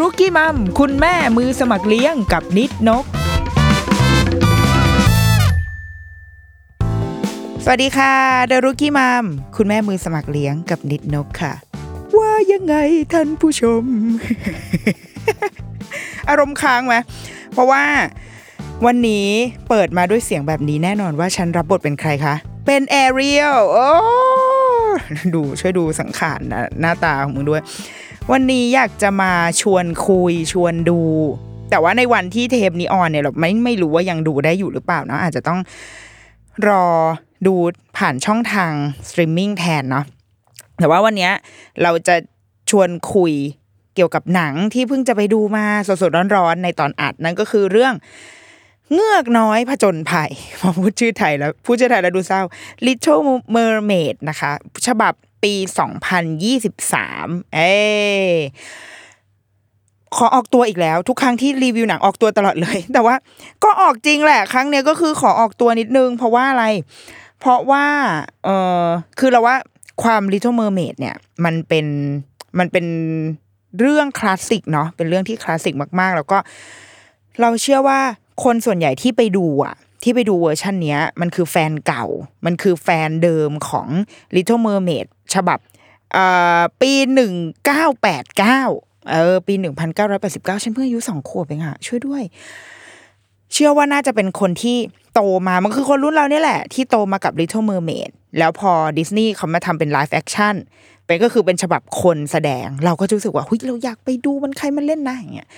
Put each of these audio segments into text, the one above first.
รุกี้มัม คุณแม่มือสมัครเลี้ยงกับนิดนก สวัสดีค่ะเดรุกี้มัม คุณแม่มือสมัครเลี้ยงกับนิดนกค่ะ ว่ายังไงท่านผู้ชม อารมณ์ค้างไหมเพราะว่าวันนี้เปิดมาด้วยเสียงแบบนี้แน่นอนว่าฉันรับบทเป็นใครคะ เป็นแอเรียลโอ้ดูช่วยดูสังขารนะหน้าตาของมึงด้วย วันนี้อยากจะมาชวนคุยชวนดู แต่ว่าในวันที่เทปนี้ออนเนี่ยเราไม่ไม่รู้ว่ายังดูได้อยู่หรือเปล่าเนาะอาจจะต้องรอดูผ่านช่องทางสตรีมมิ่งแทนเนาะแต่ว่าวันนี้เราจะชวนคุยเกี่ยวกับหนังที่เพิ่งจะไปดูมาสดๆร้อนๆในตอนอัดนั่นก็คือเรื่องเงือกน้อยผจญภัยพอพูดชื่อไทยแล้วพูดชื่อไทยแล้วดูเศร้า Little Mermaid นะคะ ฉบับ ปี 2023 เอ้ยขอออกตัวอีกแล้ว ทุกครั้งที่รีวิวหนังออกตัวตลอดเลย แต่ว่า ก็ออกจริงแหละ ครั้งเนี้ยก็คือขอออกตัวนิดนึง เพราะว่าอะไร เพราะว่า เออคือเราว่าความ Little Mermaid เนี่ย มันเป็นมันเป็นเรื่องคลาสสิกเนาะเป็นเรื่องที่คลาสสิกมาก ๆ แล้วก็ เราเชื่อว่าคนส่วนใหญ่ที่ไปดูอะ ที่ไปดูเวอร์ชันเนี้ยมันคือแฟนเก่า มันคือแฟนเดิมของ Little Mermaid ฉบับเอ่อปีหนึ่งเก้าแปดเก้าเออปีหนึ่งพันเก้าร้อยแปดสิบเก้าฉันเพิ่งอายุสองขวบเองอะช่วยด้วย เชื่อว่าน่าจะเป็นคนที่โตมา มันคือคนรุ่นเราเนี่ยแหละ ที่โตมากับ Little Mermaid แล้วพอดิสนีย์เขามาทำเป็น live action เป็นก็คือเป็นฉบับคนแสดง เราก็รู้สึกว่าเฮ้ยเราอยากไปดูมันใครมันเล่นนะอย่างเงี้ย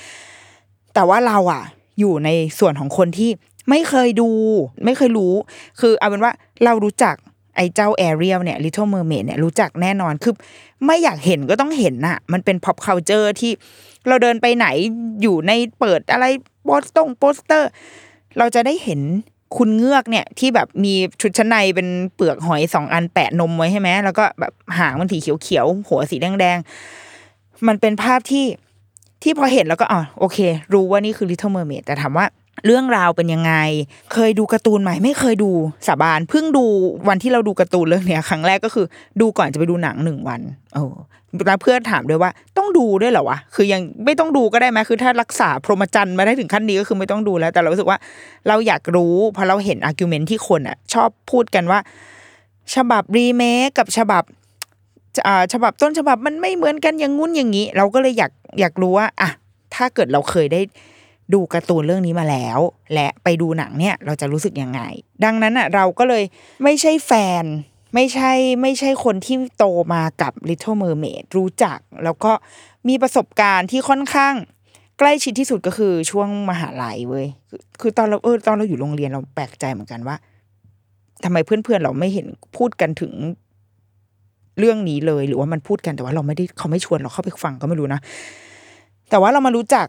แต่ว่าเราอะอยู่ในส่วนของคนที่ ไม่เคยดู ไม่เคยรู้ คือเอาเป็นว่าเรารู้จักไอ้เจ้าแอเรียลเนี่ย Little Mermaid เนี่ยรู้จักแน่นอน คือไม่อยากเห็นก็ต้องเห็นน่ะ มันเป็น pop culture ที่เราเดินไปไหนอยู่ในเปิดอะไรโปสตงโปสเตอร์ เราจะได้เห็นคุณเงือกเนี่ยที่แบบมีชุดชั้นในเป็นเปลือกหอยสองอันแปะนมไว้ใช่ไหมแล้วก็แบบหางมันสีเขียวๆหัวสีแดงๆมันเป็นภาพที่ที่พอเห็นแล้วก็อ๋อโอเค รู้ว่านี่คือ Little Mermaid แต่ถามว่า เรื่องราวเป็นยังไง เคยดูการ์ตูนไหมไม่เคยดูสาบานเพิ่งดูวันที่เราดูการ์ตูนเรื่องเนี้ยครั้งแรกก็คือดูก่อนจะไปดูหนังหนึ่งวันโอ้แล้วเพื่อนถามด้วยว่า ต้องดูด้วยเหรอวะคือยังไม่ต้องดูก็ได้ไหมคือถ้ารักษาพรหมจรรย์มาได้ถึงขั้นนี้ก็คือไม่ต้องดูแล้ว แต่เรารู้สึกว่าเราอยากรู้เพราะเราเห็น argument ที่คนอะ ชอบพูดกันว่า ฉบับรีเมคกับฉบับอ่าฉบับต้นฉบับมันไม่เหมือนกันอย่างงุ้นอย่างนี้ เราก็เลยอยากอยากรู้ว่าอะถ้าเกิดเราเคยได้ ดูการ์ตูนเรื่องนี้มาแล้ว และไปดูหนังเนี่ยเราจะรู้สึกยังไง ดังนั้นอะเราก็เลยไม่ใช่แฟน ไม่ใช่ไม่ใช่คนที่โตมากับ Little Mermaid รู้จัก แล้วก็มีประสบการณ์ที่ค่อนข้างใกล้ชิดที่สุดก็คือช่วงมหาลัยเว้ยคือคือตอนเราเออตอนเราอยู่โรงเรียนเราแปลกใจเหมือนกันว่าทำไมเพื่อนๆเราไม่เห็นพูดกันถึงเรื่องนี้เลย หรือว่ามันพูดกันแต่ว่าเราไม่ได้เขาไม่ชวนเราเข้าไปฟังก็ไม่รู้นะแต่ว่าเรามารู้จัก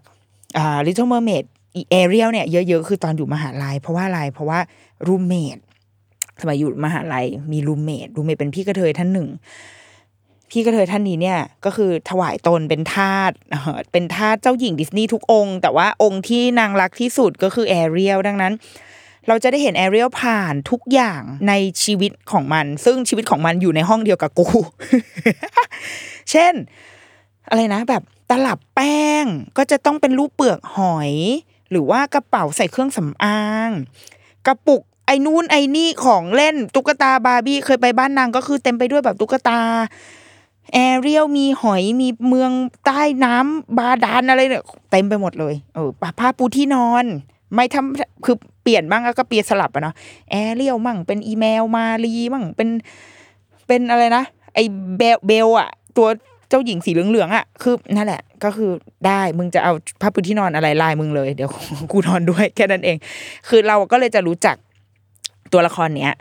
อ่า Little Mermaid อีแอเรียลเนี่ยเยอะๆ คือตอนอยู่มหาลัย เพราะว่าอะไร เพราะว่า roommate สมัยอยู่มหาลัยมี roommate roommate เป็นพี่กระเทยท่านหนึ่ง พี่กระเทยท่านนี้เนี่ย ก็คือถวายตนเป็นทาสเอ่อเป็นทาสเจ้าหญิงดิสนีย์ทุกองค์แต่ว่าองค์ที่นางรักที่สุดก็คือแอเรียลดังนั้น เราจะได้เห็นแอเรียลผ่านทุกอย่างในชีวิตของมัน ซึ่งชีวิตของมันอยู่ในห้องเดียวกับกู เช่น อะไรนะแบบ ตลับแป้งก็จะต้องเป็นรูปเปลือกหอย หรือว่ากระเป๋าใส่เครื่องสำอาง กระปุกไอ้นู่นไอ้นี่ของเล่นตุ๊กตาบาร์บี้เคยไปบ้านนางก็คือเต็มไปด้วยแบบตุ๊กตาแอเรียลมีหอยมีเมืองใต้น้ำบาดาลอะไรเนี่ยเต็มไปหมดเลยเออผ้าปูที่นอน ไม่ทำคือเปลี่ยนบ้างแล้วก็เปลี่ยนสลับอะเนาะแอเรียลมั่งเป็นอีเมลมารีมั่งเป็นเป็นอะไรนะไอเบลเบลอะตัว จ้าหญิงสีเหลืองๆอะคือนั่นแหละ ก็คือได้มึงจะเอาผ้าปูที่นอนอะไรลายมึงเลย เดี๋ยวกูนอนด้วยแค่นั้นเอง คือเราก็เลยจะรู้จักตัวละครเนี้ย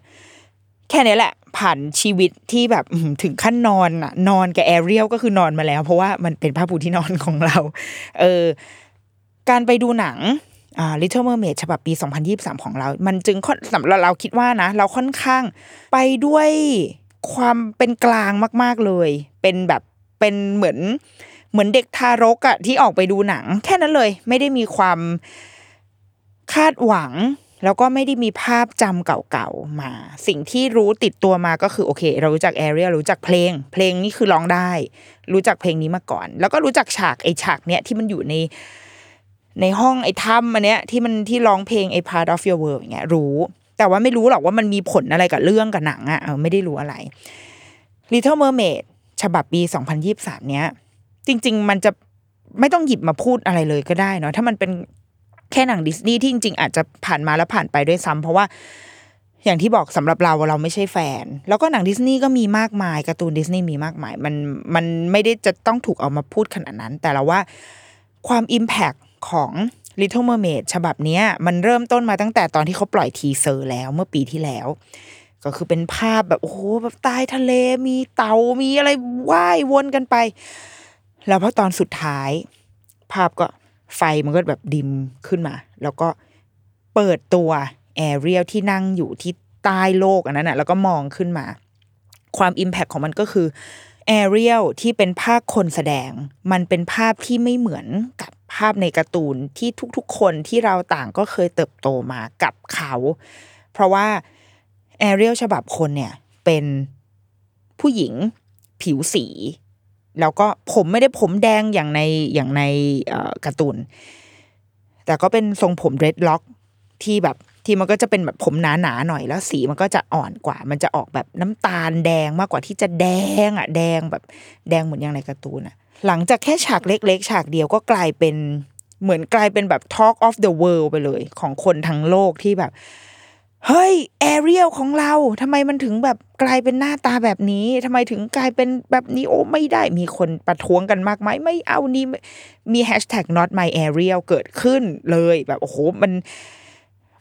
แค่นี้แหละ ผ่านชีวิตที่แบบถึงขั้นนอนอะ นอนกับแอเรียลก็คือนอนมาแล้ว เพราะว่ามันเป็นผ้าปูที่นอนของเรา เออ การไปดูหนังอ่า Little Mermaid ฉบับปี 2023 ของเรา มันจึงค่อนสำหรับเราคิดว่านะ เราค่อนข้างไปด้วยความเป็นกลางมาก ๆเลย เป็นแบบ เป็นเหมือนเหมือนเด็กทารกอะที่ออกไปดูหนัง แค่นั้นเลยไม่ได้มีความคาดหวัง แล้วก็ไม่ได้มีภาพจำเก่าๆมา สิ่งที่รู้ติดตัวมาก็คือโอเค เรารู้จักแอเรียรู้จักเพลง เพลงนี่คือร้องได้ รู้จักเพลงนี้มาก่อน แล้วก็รู้จักฉากไอฉากเนี้ยที่มันอยู่ในในห้องไอ้ถ้ำอันเนี้ยที่มันที่ร้องเพลงไอ้ part of your world อย่างเงี้ยรู้ แต่ว่าไม่รู้หรอกว่ามันมีผลอะไรกับเรื่องกับหนังอะเออไม่ได้รู้อะไร Little Mermaid ฉบับปี 2023 เนี้ย จริง ๆ มันจะไม่ต้องหยิบมาพูดอะไรเลยก็ได้เนาะถ้ามันเป็นแค่หนังดิสนีย์ที่จริง ๆ อาจจะผ่านมาแล้วผ่านไปด้วยซ้ำเพราะว่าอย่างที่บอกสำหรับเราเราไม่ใช่แฟน แล้วก็หนังดิสนีย์ก็มีมากมายการ์ตูนดิสนีย์มีมากมาย มันมันไม่ได้จะต้องถูกเอามาพูดขนาดนั้น แต่เราว่าความ Impact ของ Little Mermaid ฉบับนี้มันเริ่มต้นมาตั้งแต่ตอนที่เขาปล่อย teaser แล้วเมื่อปีที่แล้ว ก็คือเป็นภาพแบบโอ้โหแบบใต้ทะเลมีเต่ามีอะไรว่ายวนกันไป แล้วพอตอนสุดท้าย ภาพก็ไฟมันก็แบบ dim ขึ้นมา แล้วก็เปิดตัวแอเรียลที่นั่งอยู่ที่ใต้ทะเลลึกอันนั้นนะแล้วก็มองขึ้นมา ความ impact ของมันก็คือแอเรียลที่เป็นภาพคนแสดง มันเป็นภาพที่ไม่เหมือนกับภาพในการ์ตูนที่ทุกๆ คนที่เราต่างก็เคยเติบโตมากับเขา เพราะว่า แอเรียลฉบับคนเนี่ย เป็นผู้หญิงผิวสี แล้วก็ผมไม่ได้ผมแดงอย่างในอย่างในการ์ตูน แต่ก็เป็นทรงผมเรดล็อกที่แบบที่มันก็จะเป็นแบบผมหนาๆหน่อยแล้วสีมันก็จะอ่อนกว่า มันจะออกแบบน้ำตาลแดงมากกว่าที่จะแดงอะ แดงแบบ แดงเหมือนอย่างในการ์ตูนอะ หลังจากแค่ฉากเล็กๆ ฉากเดียวก็กลายเป็นเหมือนกลายเป็นแบบ Talk of the World ไปเลย ของคนทั้งโลกที่แบบ เฮ้ยแอเรียลของเราทำไมมันถึงแบบกลายเป็นหน้าตาแบบนี้ทำไมถึงกลายเป็นแบบนี้โอ้ไม่ได้มีคนประท้วงกันมากมายไม่เอานี่มีแฮชแท็ก not my Ariel เกิดขึ้นเลยแบบโอ้โหมัน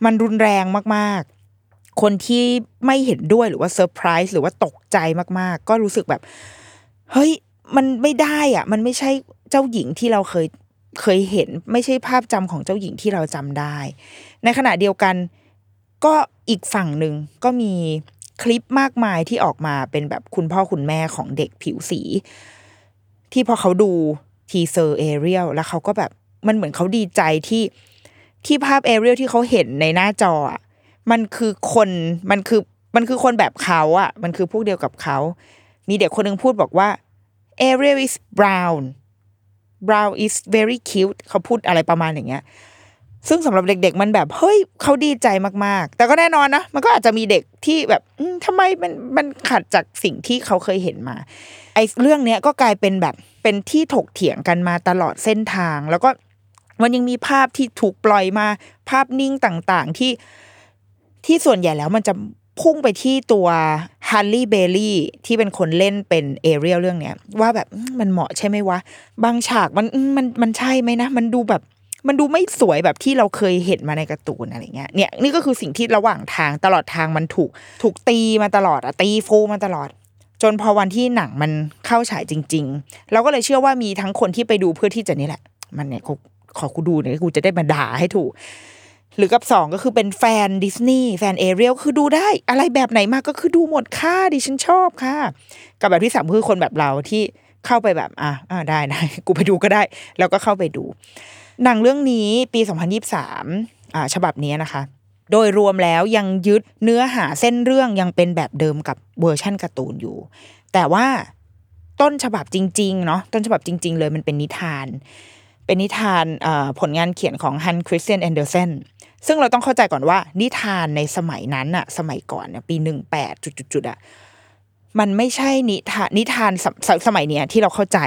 มันรุนแรงมากๆ คนที่ไม่เห็นด้วยหรือว่าเซอร์ไพรส์หรือว่าตกใจมากๆ ก็รู้สึกแบบ เฮ้ย มันไม่ได้อะ มันไม่ใช่เจ้าหญิงที่เราเคยเคยเห็น ไม่ใช่ภาพจำของเจ้าหญิงที่เราจำได้ ในขณะเดียวกัน ก็อีกฝั่งหนึ่งก็มีคลิปมากมายที่ออกมาเป็นแบบคุณพ่อคุณแม่ของเด็กผิวสี ที่พอเขาดู teaser แอเรียลแล้วเขาก็แบบมันเหมือนเขาดีใจที่ที่ภาพเอเรียลที่เขาเห็นในหน้าจออะมันคือคนมันคือมันคือคนแบบเขาอะมันคือพวกเดียวกับเขา มีเด็กคนหนึ่งพูดบอกว่า Ariel is brown brown is very cute เขาพูดอะไรประมาณอย่างเงี้ย ซึ่งสำหรับเด็ก ๆ มันแบบเฮ้ยเขาดีใจมากๆ แต่ก็แน่นอนนะมันก็อาจจะมีเด็กที่แบบอืมทำไมมันมันขัดจากสิ่งที่เขาเคยเห็นมาไอ้เรื่องเนี้ยก็กลายเป็นแบบเป็นที่ถกเถียงกันมาตลอดเส้นทาง แล้วก็มันยังมีภาพที่ถูกปล่อยมาภาพนิ่งต่างๆที่ที่ส่วนใหญ่แล้วมันจะพุ่งไปที่ตัวฮันลี่เบลลี่ที่เป็นคนเล่นเป็นเอเรียลเรื่องเนี้ยว่าแบบมันเหมาะใช่ไหมวะ บางฉากมันมันมันใช่ไหมนะ มันดูแบบ มันดูไม่สวยแบบที่เราเคยเห็นมาในการ์ตูนอะไรเงี้ยเนี่ยนี่ก็คือสิ่งที่ระหว่างทางตลอดทางมันถูกถูกตีมาตลอดอะตีฟูมาตลอด จนพอวันที่หนังมันเข้าฉายจริง ๆ เราก็เลยเชื่อว่ามีทั้งคนที่ไปดูเพื่อที่จะนี่แหละ มันเนี่ยขอขอกูดูหน่อยกูจะได้มาด่าให้ถูกหรือกับสองก็คือเป็นแฟนดิสนีย์แฟนแอเรียลคือดูได้ อะไรแบบไหนมาก็คือดูหมดค่ะดิฉันชอบค่ะ กับแบบที่สามคือคนแบบเราที่เข้าไปแบบ อะอ่าได้นะกูไปดูก็ได้ แล้วก็เข้าไปดู หนังเรื่องนี้ปี 2023อ่าฉบับนี้นะคะ โดยรวมแล้วยังยึดเนื้อหาเส้นเรื่องยังเป็นแบบเดิมกับเวอร์ชั่นการ์ตูนอยู่ แต่ว่าต้นฉบับจริงๆเนาะต้นฉบับจริง ๆ เลยมันเป็นนิทาน เป็นนิทานผลงานเขียนของฮันคริสเตียนแอนเดอร์เซนซึ่งเราต้องเข้าใจก่อนว่า นิทานในสมัยนั้นอะสมัยก่อนเนี่ยปีหนึ่งแปดจุดๆอะมันไม่ใช่นิทานนิทานสสมัยเนี้ยที่เราเข้าใจ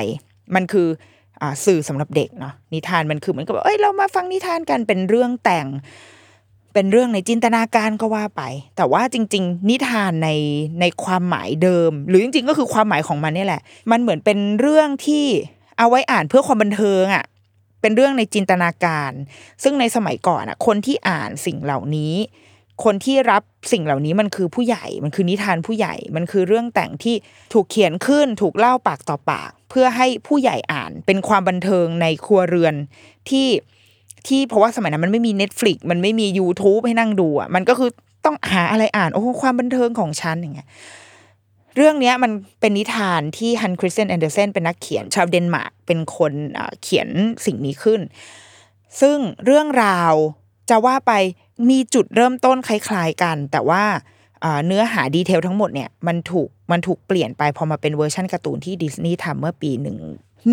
มันคือ สื่อสำหรับเด็กเนาะนิทานมันคือเหมือนกับเอ้ยเรามาฟังนิทานกันเป็นเรื่องแต่ง เป็นเรื่องในจินตนาการก็ว่าไป แต่ว่าจริง ๆ นิทานในในความหมายเดิม หรือจริง ๆ ก็คือความหมายของมันนี่แหละ มันเหมือนเป็นเรื่องที่เอาไว้อ่านเพื่อความบันเทิงอะเป็นเรื่องในจินตนาการ ซึ่งในสมัยก่อนอะ คนที่อ่านสิ่งเหล่านี้ คนที่รับสิ่งเหล่านี้มันคือผู้ใหญ่ มันคือนิทานผู้ใหญ่ มันคือเรื่องแต่งที่ถูกเขียนขึ้น ถูกเล่าปากต่อปาก เพื่อให้ผู้ใหญ่อ่านเป็นความบันเทิงในครัวเรือนที่ที่เพราะว่าสมัยนั้นมันไม่มี Netflix มันไม่มี YouTube ให้นั่งดูอะมันก็คือต้องหาอะไรอ่าน โอ้ความบันเทิงของฉันอย่างเงี้ยเรื่องนี้มันเป็นนิทานที่ฮันส์คริสเตียนแอนเดอร์เซนเป็นนักเขียนชาวเดนมาร์กเป็นคนเขียนสิ่งนี้ขึ้น ซึ่งเรื่องราวจะว่าไปมีจุดเริ่มต้นคล้ายๆกัน แต่ว่า เนื้อหา detail ทั้งหมดเนี่ยมันถูกมันถูกเปลี่ยนไปพอมาเป็นเวอร์ชันการ์ตูนที่ดิสนีย์ทำเมื่อปีหนึ่ง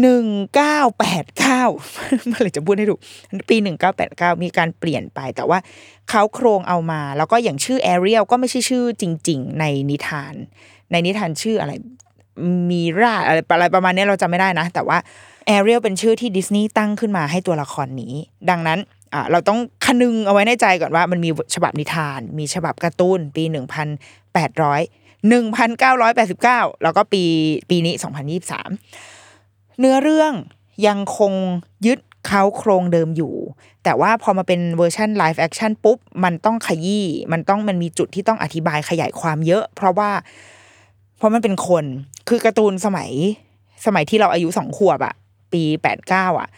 หนึ่งเก้าแปดเก้าเมื่อไรจะพูดให้ถูกปีหนึ่งเก้าแปดเก้ามีการเปลี่ยนไป แต่ว่าเค้าโครงเอามา แล้วก็อย่างชื่อแอเรียลก็ไม่ใช่ชื่อจริง ๆ ในนิทาน ในนิทานชื่ออะไรมีราอะไรอะไรประมาณนี้เราจำไม่ได้นะ แต่ว่าแอเรียลเป็นชื่อที่ดิสนีย์ตั้งขึ้นมาให้ตัวละครนี้ ดังนั้น อ่าเราต้องคำนึงเอาไว้ในใจก่อนว่ามันมีฉบับนิทาน มีฉบับการ์ตูนปี1,800 1,989แล้วก็ปีปีนี้2023เนื้อเรื่องยังคงยึดเค้าโครงเดิมอยู่ แต่ว่าพอมาเป็นเวอร์ชัน live action ปุ๊บ มันต้องขยี้มันต้องมันมีจุดที่ต้องอธิบายขยายความเยอะ เพราะว่า เพราะมันเป็นคนคือการ์ตูนสมัยสมัยที่เราอายุสองขวบอะปีแปดเก้าอะ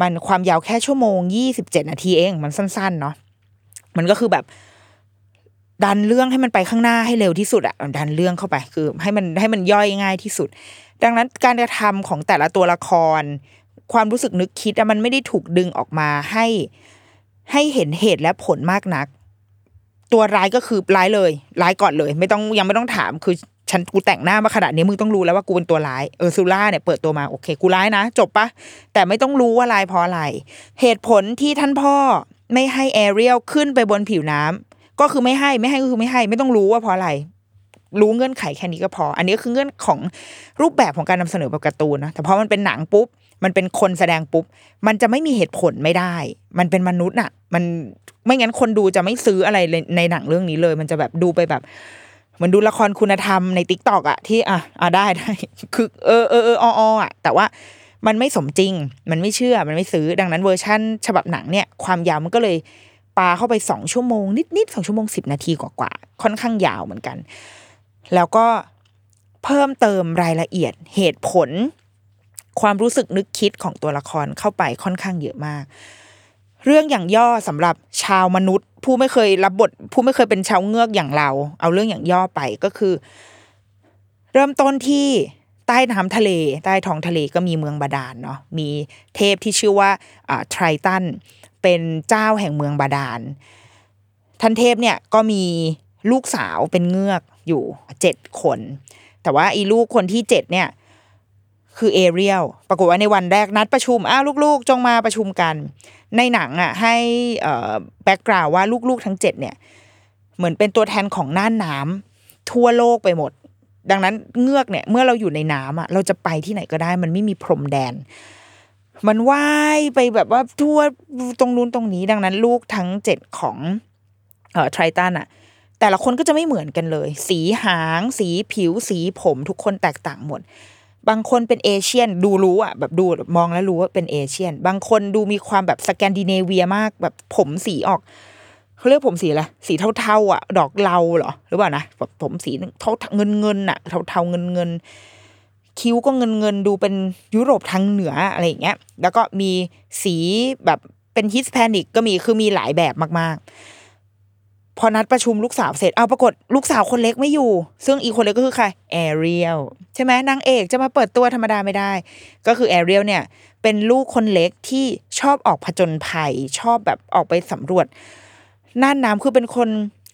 มันความยาวแค่ชั่วโมงยี่สิบเจ็ดนาทีเอง มันสั้นๆเนาะมันก็คือแบบ ดันเรื่องให้มันไปข้างหน้าให้เร็วที่สุดอะดันเรื่องเข้าไปคือ ให้มันให้มันย่อยง่ายที่สุด ดังนั้นการกระทำของแต่ละตัวละคร ความรู้สึกนึกคิดอะมันไม่ได้ถูกดึงออกมาให้ให้เห็นเหตุและผลมากนัก ตัวร้ายก็คือร้ายเลย ร้ายก่อนเลย ไม่ต้องยังไม่ต้องถามคือ ฉันกูแต่งหน้ามาขนาดนี้มึงต้องรู้แล้วว่ากูเป็นตัวร้ายเออซูล่าเนี่ยเปิดตัวมาโอเคกูร้ายนะ จบปะแต่ไม่ต้องรู้ว่าร้ายเพราะอะไร เหตุผลที่ท่านพ่อไม่ให้แอเรียลขึ้นไปบนผิวน้ำก็คือไม่ให้ไม่ให้ก็คือไม่ให้ ไม่ต้องรู้ว่าเพราะอะไร รู้เงื่อนไขแค่นี้ก็พอ อันนี้ก็คือเงื่อนไขของรูปแบบของการนำเสนอแบบการ์ตูนนะแต่พอมันเป็นหนังปุ๊บมันเป็นคนแสดงปุ๊บ มันจะไม่มีเหตุผลไม่ได้ มันเป็นมนุษย์น่ะมันไม่งั้นคนดูจะไม่ซื้ออะไรในหนังเรื่องนี้เลย มันจะแบบดูไปแบบ เหมือนดูละครคุณธรรมในติ๊กตอกอะที่อะอะได้ได้คือเออเออเอออออะแต่ว่ามันไม่สมจริง มันไม่เชื่อมันไม่ซื้อดังนั้นเวอร์ชั่น ฉบับหนังเนี่ยความยาวมันก็เลยปาเข้าไปสองชั่วโมง นิดนิดสองชั่วโมงสิบนาทีกว่าๆค่อนข้างยาวเหมือนกัน แล้วก็เพิ่มเติมรายละเอียดเหตุผล ความรู้สึกนึกคิดของตัวละครเข้าไปค่อนข้างเยอะมาก เรื่องอย่างย่อสำหรับชาวมนุษย์ ผู้ไม่เคยรับบท ผู้ไม่เคยเป็นชาวเงือกอย่างเรา เอาเรื่องอย่างย่อไปก็คือ เริ่มต้นที่ใต้น้ำทะเล ใต้ท้องทะเลก็มีเมืองบาดาลเนาะมีเทพที่ชื่อว่าอ่าไทรตันเป็นเจ้าแห่งเมืองบาดาลท่านเทพเนี่ยก็มีลูกสาวเป็นเงือกอยู่เจ็ดคน แต่ว่าอีลูกคนที่เจ็ดเนี่ย คือเอเรียลปรากฏว่าในวันแรกนัดประชุมอ้าวลูก ๆ จงมาประชุมกัน ในหนังอะให้เอ่อแบ็กกราวว่าลูกๆทั้งเจ็ดเนี่ยเหมือนเป็นตัวแทนของน่านน้ำทั่วโลกไปหมด ดังนั้นเงือกเนี่ยเมื่อเราอยู่ในน้ำอะเราจะไปที่ไหนก็ได้ มันไม่มีพรมแดน มันว่ายไปแบบว่าทั่วตรงนู้นตรงนี้ ดังนั้นลูกทั้งเจ็ดของเอ่อไทรตันอะแต่ละคนก็จะไม่เหมือนกันเลย สีหาง สีผิว สีผม ทุกคนแตกต่างหมด บางคนเป็นเอเชียนดูรู้อะแบบดูมองแล้วรู้ว่าเป็นเอเชียน บางคนดูมีความแบบสแกนดิเนเวียมากแบบผมสีออกเขาเรียกผมสีอะไรสีเทาๆอะ ดอกเลาเหรอหรือเปล่านะแบบผมสีเทาเงินเงินๆอะเทาๆเงินเงินๆคิ้วก็เงินเงินๆดูเป็นยุโรปทางเหนืออะไรอย่างเงี้ย แล้วก็มีสีแบบเป็น Hispanic ก็มีคือมีหลายแบบมากๆ พอนัดประชุมลูกสาวเสร็จเอาปรากฏลูกสาวคนเล็กไม่อยู่ ซึ่งอีกคนเล็กก็คือใครแอเรียลใช่ไหมนางเอกจะมาเปิดตัวธรรมดาไม่ได้ ก็คือแอเรียลเนี่ย เป็นลูกคนเล็กที่ชอบออกผจญภัย ชอบแบบออกไปสำรวจน่านน้ำคือเป็นคน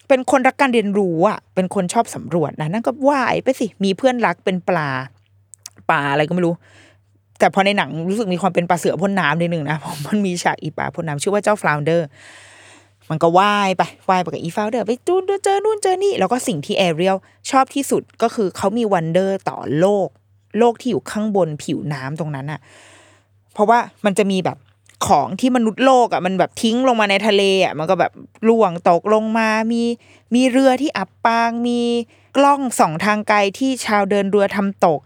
เป็นคนรักการเรียนรู้อะ เป็นคนชอบสำรวจนะนั่นก็ว่ายไปสิมีเพื่อนรักเป็นปลาปลาอะไรก็ไม่รู้ แต่พอในหนังรู้สึกมีความเป็นปลาเสือพ่นน้ำนิดนึงนะเพราะมันมีฉากอีปลาพ่นน้ำชื่อว่าเจ้าฟลาวเดอร์ มันก็ว่ายไปว่ายไปกับอีฟลาวเดอร์ไปจูนเจอนู่นเจอนี่ แล้วก็สิ่งที่แอเรียลชอบที่สุดก็คือเขามี wonder ต่อโลก โลกที่อยู่ข้างบนผิวน้ำตรงนั้นอะเพราะว่ามันจะมีแบบของที่มนุษย์โลกอะมันแบบทิ้งลงมาในทะเลอะมันก็แบบล่วงตกลงมามีมีเรือที่อับปางมีกล้องส่องทางไกลที่ชาวเดินเรือทำตก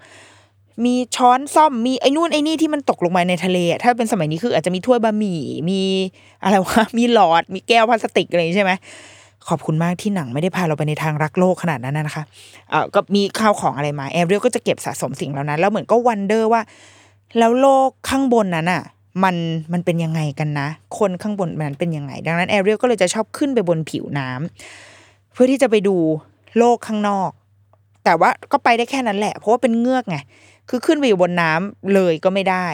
มีช้อนซ่อมมีไอ้นู่นไอ้นี่ที่มันตกลงมาในทะเลถ้าเป็นสมัยนี้คืออาจจะมีถ้วยบะหมี่มีอะไรวะมีหลอด มีแก้วพลาสติกอะไรใช่ไหมขอบคุณมากที่หนังไม่ได้พาเราไปในทางรักโลกขนาดนั้นนะคะเอ่อก็มีข้าวของอะไรมาแอเรียลก็จะเก็บสะสมสิ่งเหล่านั้นแล้วเหมือนก็ wonder ว่า แล้วโลกข้างบนนั้นอะมันมันเป็นยังไงกันนะ คนข้างบนมันเป็นยังไง ดังนั้นแอเรียลก็เลยจะชอบขึ้นไปบนผิวน้ำเพื่อที่จะไปดูโลกข้างนอก แต่ว่าก็ไปได้แค่นั้นแหละ เพราะว่าเป็นเงือกไง คือขึ้นไปอยู่บนน้ำเลยก็ไม่ได้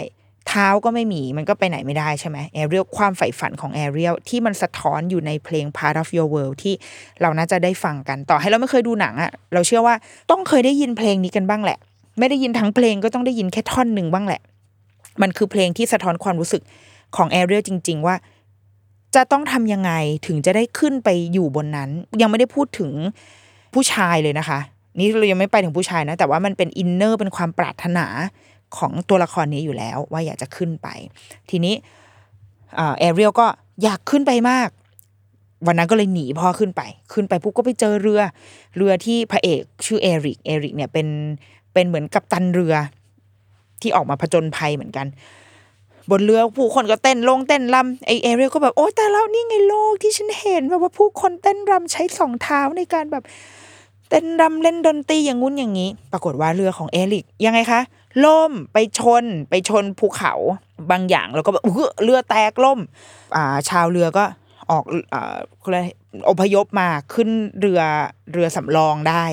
เท้าก็ไม่มีมันก็ไปไหนไม่ได้ใช่ไหมแอเรียลความใฝ่ฝันของแอเรียลที่มันสะท้อนอยู่ในเพลง Part of Your World ที่เราน่าจะได้ฟังกันต่อให้เราไม่เคยดูหนังอะเราเชื่อว่าต้องเคยได้ยินเพลงนี้กันบ้างแหละ ไม่ได้ยินทั้งเพลงก็ต้องได้ยินแค่ท่อนหนึ่งบ้างแหละ มันคือเพลงที่สะท้อนความรู้สึกของแอเรียลจริง ๆ ว่าจะต้องทำยังไงถึงจะได้ขึ้นไปอยู่บนนั้น ยังไม่ได้พูดถึงผู้ชายเลยนะคะ นี่เรายังไม่ไปถึงผู้ชายนะ แต่ว่ามันเป็นอินเนอร์เป็นความปรารถนาของตัวละครนี้อยู่แล้ว ว่าอยากจะขึ้นไป ทีนี้แอเรียลก็อยากขึ้นไปมาก วันนั้นก็เลยหนีพ่อขึ้นไป ขึ้นไปปุ๊บก็ไปเจอเรือ เรือที่พระเอกชื่อเอริกเอริกเนี่ยเป็นเป็นเหมือนกัปตันเรือที่ออกมาผจญภัยเหมือนกัน บนเรือผู้คนก็เต้นลงเเต้นรำไอเอเรียลก็แบบโอ้แต่แล้วนี่ไงโลกที่ฉันเห็นแบบว่าผู้คนเต้นรำใช้สองเท้าในการแบบ ต้นรำเล่นดนตรีอย่างงู้นอย่างนี้ ปรากฏว่าเรือของเอริกยังไงคะล่มไปชนไปชนภูเขาบางอย่างแล้วก็แบบเรือแตกล่มอ่าชาวเรือก็ออกอ่าอะไรอพยพมาขึ้นเรือเรือสำรองได้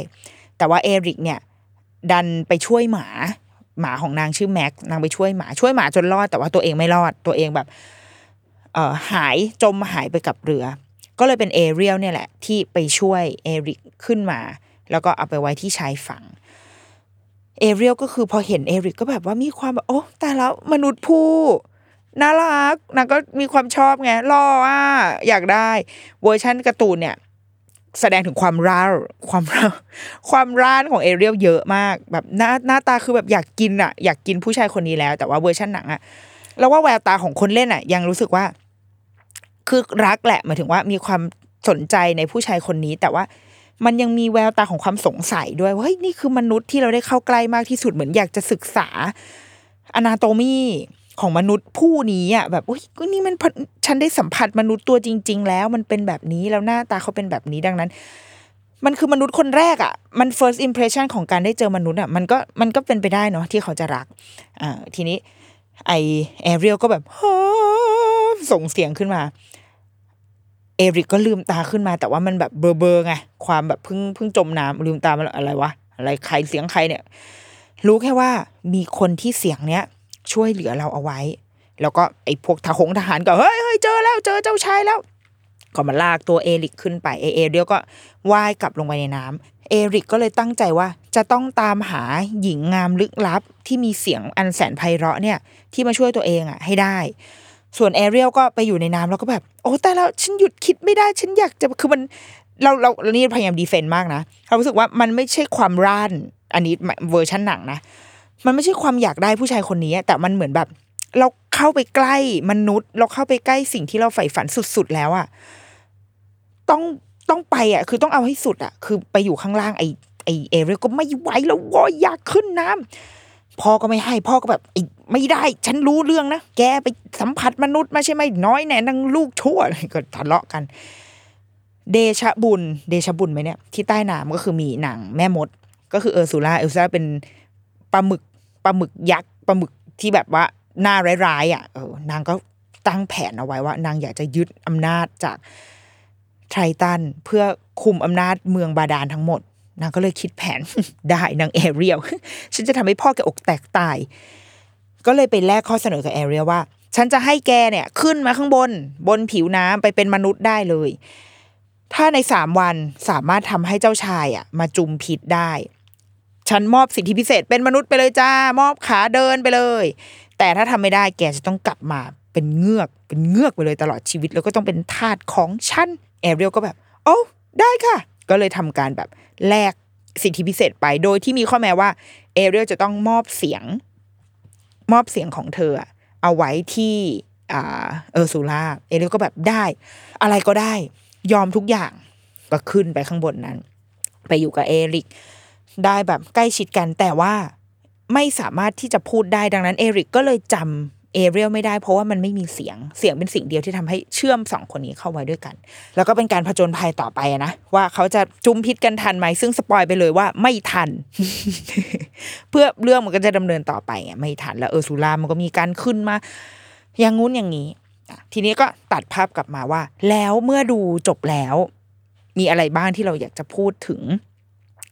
แต่ว่าเอริกเนี่ยดันไปช่วยหมาหมาของนางชื่อแม็กนางไปช่วยหมาช่วยหมาจนรอด แต่ว่าตัวเองไม่รอดตัวเองแบบเอ่อหายจมหายไปกับเรือ ก็เลยเป็นเอเรียลเนี่ยแหละ ที่ไปช่วยเอริกขึ้นมา แล้วก็เอาไปไว้ที่ชายฝั่งเอเรียลก็คือพอเห็นเอริกก็แบบว่ามีความแบบโอ้แต่แล้วมนุษย์ผู้น่ารักนางก็มีความชอบไงรออะอยากได้เวอร์ชันการ์ตูนเนี่ย แสดงถึงความร่าความร่าความร้านของเอเรียลเยอะมาก แบบหน้าหน้าตาคือแบบอยากกินอะ อยากกินผู้ชายคนนี้แล้ว แต่ว่าเวอร์ชันหนังอะแล้วว่าแววตาของคนเล่นอะ ยังรู้สึกว่า คือรักแหละหมายถึงว่ามีความสนใจในผู้ชายคนนี้ แต่ว่า มันยังมีแววตาของความสงสัยด้วยว่าเฮ้ยนี่คือมนุษย์ที่เราได้เข้าใกล้มากที่สุดเหมือนอยากจะศึกษาอนาโตมีของมนุษย์ผู้นี้อะแบบโอ้ยก็นี่มันฉันได้สัมผัสมนุษย์ตัวจริง ๆ แล้วมันเป็นแบบนี้แล้วหน้าตาเขาเป็นแบบนี้ดังนั้น มันคือมนุษย์คนแรกอะมัน first impression ของการได้เจอมนุษย์อะมันก็มันก็เป็นไปได้เนาะที่เขาจะรักอ่าทีนี้ ไอแอเรียลก็แบบส่งเสียงขึ้นมา เอริกก็ลืมตาขึ้นมาแต่ว่ามันแบบเบอร์เบอร์ไงความแบบเพิ่งเพิ่งจมน้ำลืมตามาอะไรวะอะไรใครเสียงใครเนี่ย รู้แค่ว่ามีคนที่เสียงเนี้ยช่วยเหลือเราเอาไว้ แล้วก็ไอ้พวกทหงทหารก็เฮ้ยเฮ้ยเจอแล้วเจอเจ้าชายแล้ว ก็มาลากตัวเอริกขึ้นไปเอเอเดียวก็ว่ายกลับลงไปในน้ำเอริกก็เลยตั้งใจว่าจะต้องตามหาหญิงงามลึกลับที่มีเสียงอันแสนไพเราะเนี่ยที่มาช่วยตัวเองอะให้ได้ ส่วนแอเรียลก็ไปอยู่ในน้ำแล้วก็แบบ โอ้แต่แล้วฉันหยุดคิดไม่ได้ฉันอยากจะคือมันเราเราเรานี่พยายามดีเฟนต์มากนะเรารู้สึกว่ามันไม่ใช่ความร่าน อันนี้เวอร์ชันหนังนะมันไม่ใช่ความอยากได้ผู้ชายคนนี้ แต่มันเหมือนแบบ เราเข้าไปใกล้มนุษย์ เราเข้าไปใกล้สิ่งที่เราใฝ่ฝันสุดๆแล้วอะต้องต้องไปอะคือต้องเอาให้สุดอะคือไปอยู่ข้างล่างไอไอเอเรียก็ไม่ไหวแล้ววอยอยากขึ้นน้ำพ่อก็ไม่ให้พ่อก็แบบไอ ไม่ได้ ฉันรู้เรื่องนะ แกไปสัมผัสมนุษย์มาใช่ไหมน้อยแน่นังลูกชั่วก็ทะเลาะกัน เดชะบุญ เดชะบุญไหมเนี่ย ที่ใต้น้ำก็คือมีหนังแม่มด ก็คือเออร์ซูล่าเออร์ซูล่าเป็นปลาหมึกปลาหมึกยักษ์ปลาหมึกที่แบบว่าหน้าร้ายๆอะเออนางก็ตั้งแผนเอาไว้ว่า นางอยากจะยึดอำนาจจากไททันเพื่อคุมอำนาจเมืองบาดาลทั้งหมดนางก็เลยคิดแผนได้นางเอเรียลฉันจะทำให้พ่อแกอกแตกตาย ก็เลยไปแลกข้อเสนอกับเอเรียว่า ฉันจะให้แกเนี่ยขึ้นมาข้างบน บนผิวน้ำไปเป็นมนุษย์ได้เลย ถ้าในสามวันสามารถทำให้เจ้าชายอะ มาจุมพิษได้ ฉันมอบสิทธิพิเศษเป็นมนุษย์ไปเลยจ้า มอบขาเดินไปเลย แต่ถ้าทำไม่ได้แกจะต้องกลับมาเป็นเงือก เป็นเงือกไปเลยตลอดชีวิตแล้วก็ต้องเป็นทาสของฉันแอเรียลก็แบบ โอ้ได้ค่ะ ก็เลยทำการแบบแลกสิทธิพิเศษไปโดยที่มีข้อแม้ว่าเอเรียลจะต้องมอบเสียง มอบเสียงของเธอเอาไว้ที่เออร์ซูล่าเอเรียก็แบบได้ อะไรก็ได้ยอมทุกอย่างก็ขึ้นไปข้างบนนั้น ไปอยู่กับเอริกได้แบบใกล้ชิดกันแต่ว่าไม่สามารถที่จะพูดได้ดังนั้นเอริกก็เลยจำ เอเรียลไม่ได้เพราะว่ามันไม่มีเสียงเสียงเป็นสิ่งเดียวที่ทำให้เชื่อมสองคนนี้เข้าไว้ด้วยกัน แล้วก็เป็นการผจญภัยต่อไปนะว่าเขาจะจุมพิตกันทันไหมซึ่ง spoil ไปเลยว่าไม่ทัน เพื่อเรื่องมันก็จะดำเนินต่อไปไงไม่ทันแล้วเออร์ซูล่ามันก็มีการขึ้นมา อย่างงู้นอย่างนี้ทีนี้ก็ตัดภาพกลับมาว่า แล้วเมื่อดูจบแล้ว มีอะไรบ้างที่เราอยากจะพูดถึง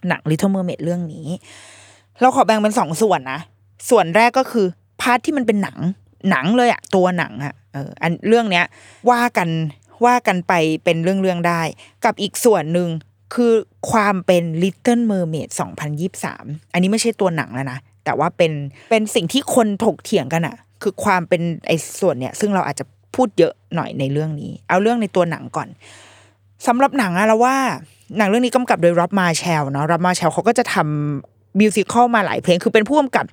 หนัง Little Mermaid เรื่องนี้ เราขอแบ่งเป็นสองส่วนนะ ส่วนแรกก็คือ พาร์ทที่มันเป็นหนัง หนังเลยอะตัวหนังอะเอออันเรื่องเนี้ยว่ากันว่ากันไปเป็นเรื่องเรื่องๆได้ กับอีกส่วนหนึ่งคือความเป็น Little Mermaid 2023 อันนี้ไม่ใช่ตัวหนังแล้วนะ แต่ว่าเป็นเป็นสิ่งที่คนถกเถียงกันอะคือความเป็นไอ้ส่วนเนี้ยซึ่งเราอาจจะพูดเยอะหน่อยในเรื่องนี้ เอาเรื่องในตัวหนังก่อนสำหรับหนังอะเราว่าหนังเรื่องนี้กำกับโดยร็อบมาแชลเนาะร็อบมาแชลเขาก็จะทำมิวสิควลมาหลายเพลง คือเป็นผู้กำกับ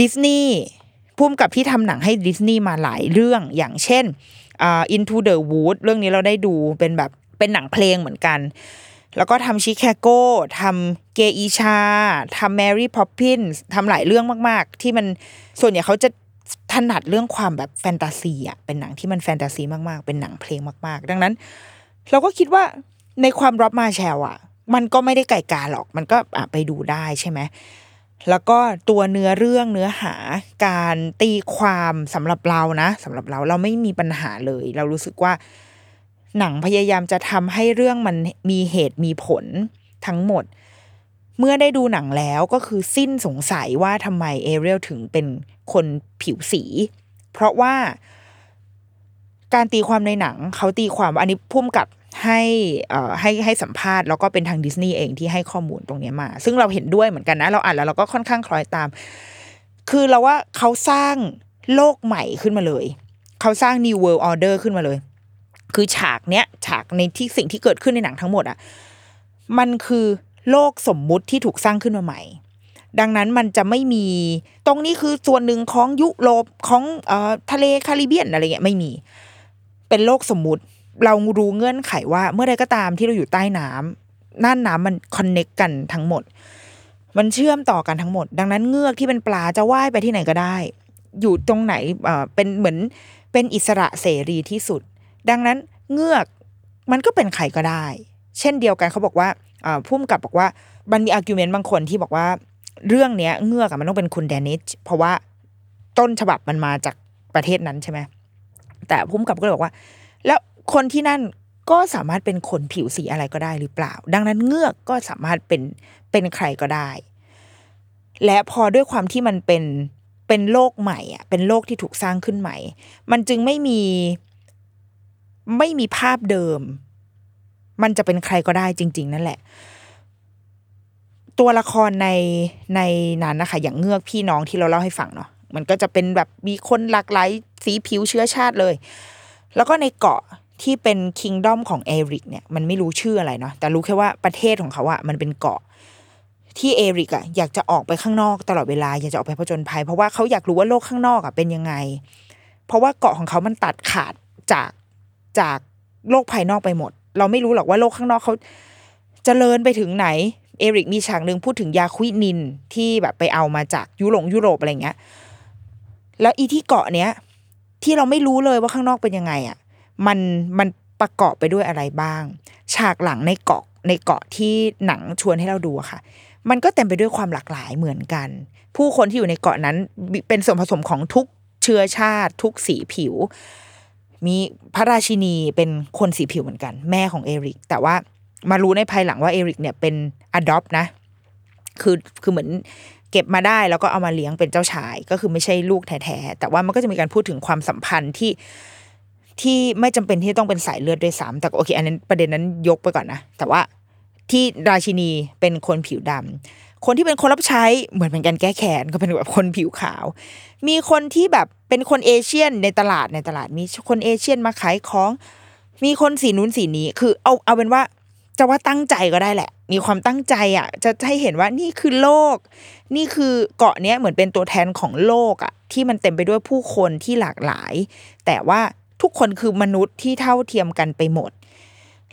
ดิสนีย์ ผู้กำกับที่ทำหนังให้ดิสนีย์มาหลายเรื่องอย่างเช่นอ่า Into the Wood เรื่องนี้เราได้ดูเป็นแบบเป็นหนังเพลงเหมือนกัน แล้วก็ทำชิคาโกทำเกอีชาทำแมรี่พอปพินทำหลายเรื่องมาก ๆ ที่มันส่วนใหญ่เขาจะถนัดเรื่องความแบบแฟนตาซีอะเป็นหนังที่มันแฟนตาซีมากๆ เป็นหนังเพลงมากๆ ดังนั้น เราก็คิดว่าในความรับมาแชลอะ มันก็ไม่ได้ไก่กาหรอก มันก็ไปดูได้ใช่ไหม แล้วก็ตัวเนื้อเรื่องเนื้อหาการตีความสำหรับเรานะสำหรับเราเราไม่มีปัญหาเลย เรารู้สึกว่า หนังพยายามจะทำให้เรื่องมันมีเหตุมีผลทั้งหมด เมื่อได้ดูหนังแล้วก็คือสิ้นสงสัยว่าทำไมเอเรียลถึงเป็นคนผิวสี เพราะว่าการตีความในหนังเขาตีความว่าอันนี้พุ่มกับ ให้ให้ให้สัมภาษณ์แล้วก็เป็นทางดิสนีย์เองที่ให้ข้อมูลตรงนี้มา ซึ่งเราเห็นด้วยเหมือนกันนะ เราอ่านแล้วเราก็ค่อนข้างคล้อยตาม คือเราว่าเขาสร้างโลกใหม่ขึ้นมาเลย เขาสร้าง New World Order ขึ้นมาเลย คือฉากเนี้ยฉากในที่สิ่งที่เกิดขึ้นในหนังทั้งหมดอะมันคือโลกสมมุติที่ถูกสร้างขึ้นมาใหม่ ดังนั้นมันจะไม่มี ตรงนี้คือส่วนหนึ่งของยุโรปของออทะเลคาริเบียนอะไรเงี้ยไม่มี เป็นโลกสมมุติ เรารู้เงื่อนไขว่าเมื่อใดก็ตามที่เราอยู่ใต้น้ำน่านน้ำมันคอนเน็กกันทั้งหมด มันเชื่อมต่อกันทั้งหมด ดังนั้นเงือกที่เป็นปลาจะว่ายไปที่ไหนก็ได้ อยู่ตรงไหนเอ่อเป็นเหมือนเป็นอิสระเสรีที่สุด ดังนั้นเงือกมันก็เป็นใครก็ได้ เช่นเดียวกันเขาบอกว่าพุ่มกับบอกว่ามันมี argument บางคนที่บอกว่าเรื่องเนี้ยเงือกมันต้องเป็นคน Danish เพราะว่าต้นฉบับมันมาจากประเทศนั้นใช่ไหมแต่พุ่มกับก็เลยบอกว่า แล้ว คนที่นั่นก็สามารถเป็นคนผิวสีอะไรก็ได้หรือเปล่า ดังนั้นเงือกก็สามารถเป็นเป็นใครก็ได้ และพอด้วยความที่มันเป็นเป็นโลกใหม่อะเป็นโลกที่ถูกสร้างขึ้นใหม่ มันจึงไม่มีไม่มีภาพเดิม มันจะเป็นใครก็ได้จริง ๆ นั่นแหละ ตัวละครในในนั้นนะคะ อย่างเงือกพี่น้องที่เราเล่าให้ฟังเนาะมันก็จะเป็นแบบมีคนหลากหลายสีผิวเชื้อชาติเลย แล้วก็ในเกาะ ที่เป็นคิงดอมของเอริกเนี่ยมันไม่รู้ชื่ออะไรเนาะแต่รู้แค่ว่าประเทศของเขาอะมันเป็นเกาะที่เอริกอะอยากจะออกไปข้างนอกตลอดเวลาอยากจะออกไปผจญภัย เพราะว่าเขาอยากรู้ว่าโลกข้างนอกอะเป็นยังไง เพราะว่าเกาะของเขามันตัดขาดจากจากโลกภายนอกไปหมด เราไม่รู้หรอกว่าโลกข้างนอกเขาจเจริญไปถึงไหนเอริกมีฉากหนึ่งพูดถึงยาควินินที่แบบไปเอามาจากยุโรปยุโรปอะไรเงี้ย แล้วอีที่เกาะเนี้ยที่เราไม่รู้เลยว่าข้างนอกเป็นยังไงอะ มันมันประกอบไปด้วยอะไรบ้าง ฉากหลังในเกาะในเกาะที่หนังชวนให้เราดูค่ะ มันก็เต็มไปด้วยความหลากหลายเหมือนกัน ผู้คนที่อยู่ในเกาะนั้นเป็นส่วนผสมของทุกเชื้อชาติ ทุกสีผิว มีพระราชินีเป็นคนสีผิวเหมือนกัน แม่ของเอริก แต่ว่ามารู้ในภายหลังว่าเอริกเนี่ยเป็นอดอปนะ คือคือเหมือนเก็บมาได้แล้วก็เอามาเลี้ยงเป็นเจ้าชาย ก็คือไม่ใช่ลูกแท้ๆแต่ว่ามันก็จะมีการพูดถึงความสัมพันธ์ที่ ที่ไม่จำเป็นที่ต้องเป็นสายเลือดด้วยซ้ำแต่โอเค อันนั้นประเด็นนั้นยกไปก่อนนะแต่ว่าที่ราชินีเป็นคนผิวดคนที่เป็นคนรับใช้เหมือนเป็นการแก้แค้นก็เป็นแบบคนผิวขาว มีคนที่แบบเป็นคนเอเชียนในตลาดในตลาดมีคนเอเชียนมาขายของ มีคนสีนู้นสีนี้ คือเอาเอาเป็นว่าจะว่าตั้งใจก็ได้แหละ มีความตั้งใจอะ จะให้เห็นว่านี่คือโลก นี่คือเกาะเนี้ยเหมือนเป็นตัวแทนของโลกอะที่มันเต็มไปด้วยผู้คนที่หลากหลาย แต่ว่า ทุกคนคือมนุษย์ที่เท่าเทียมกันไปหมด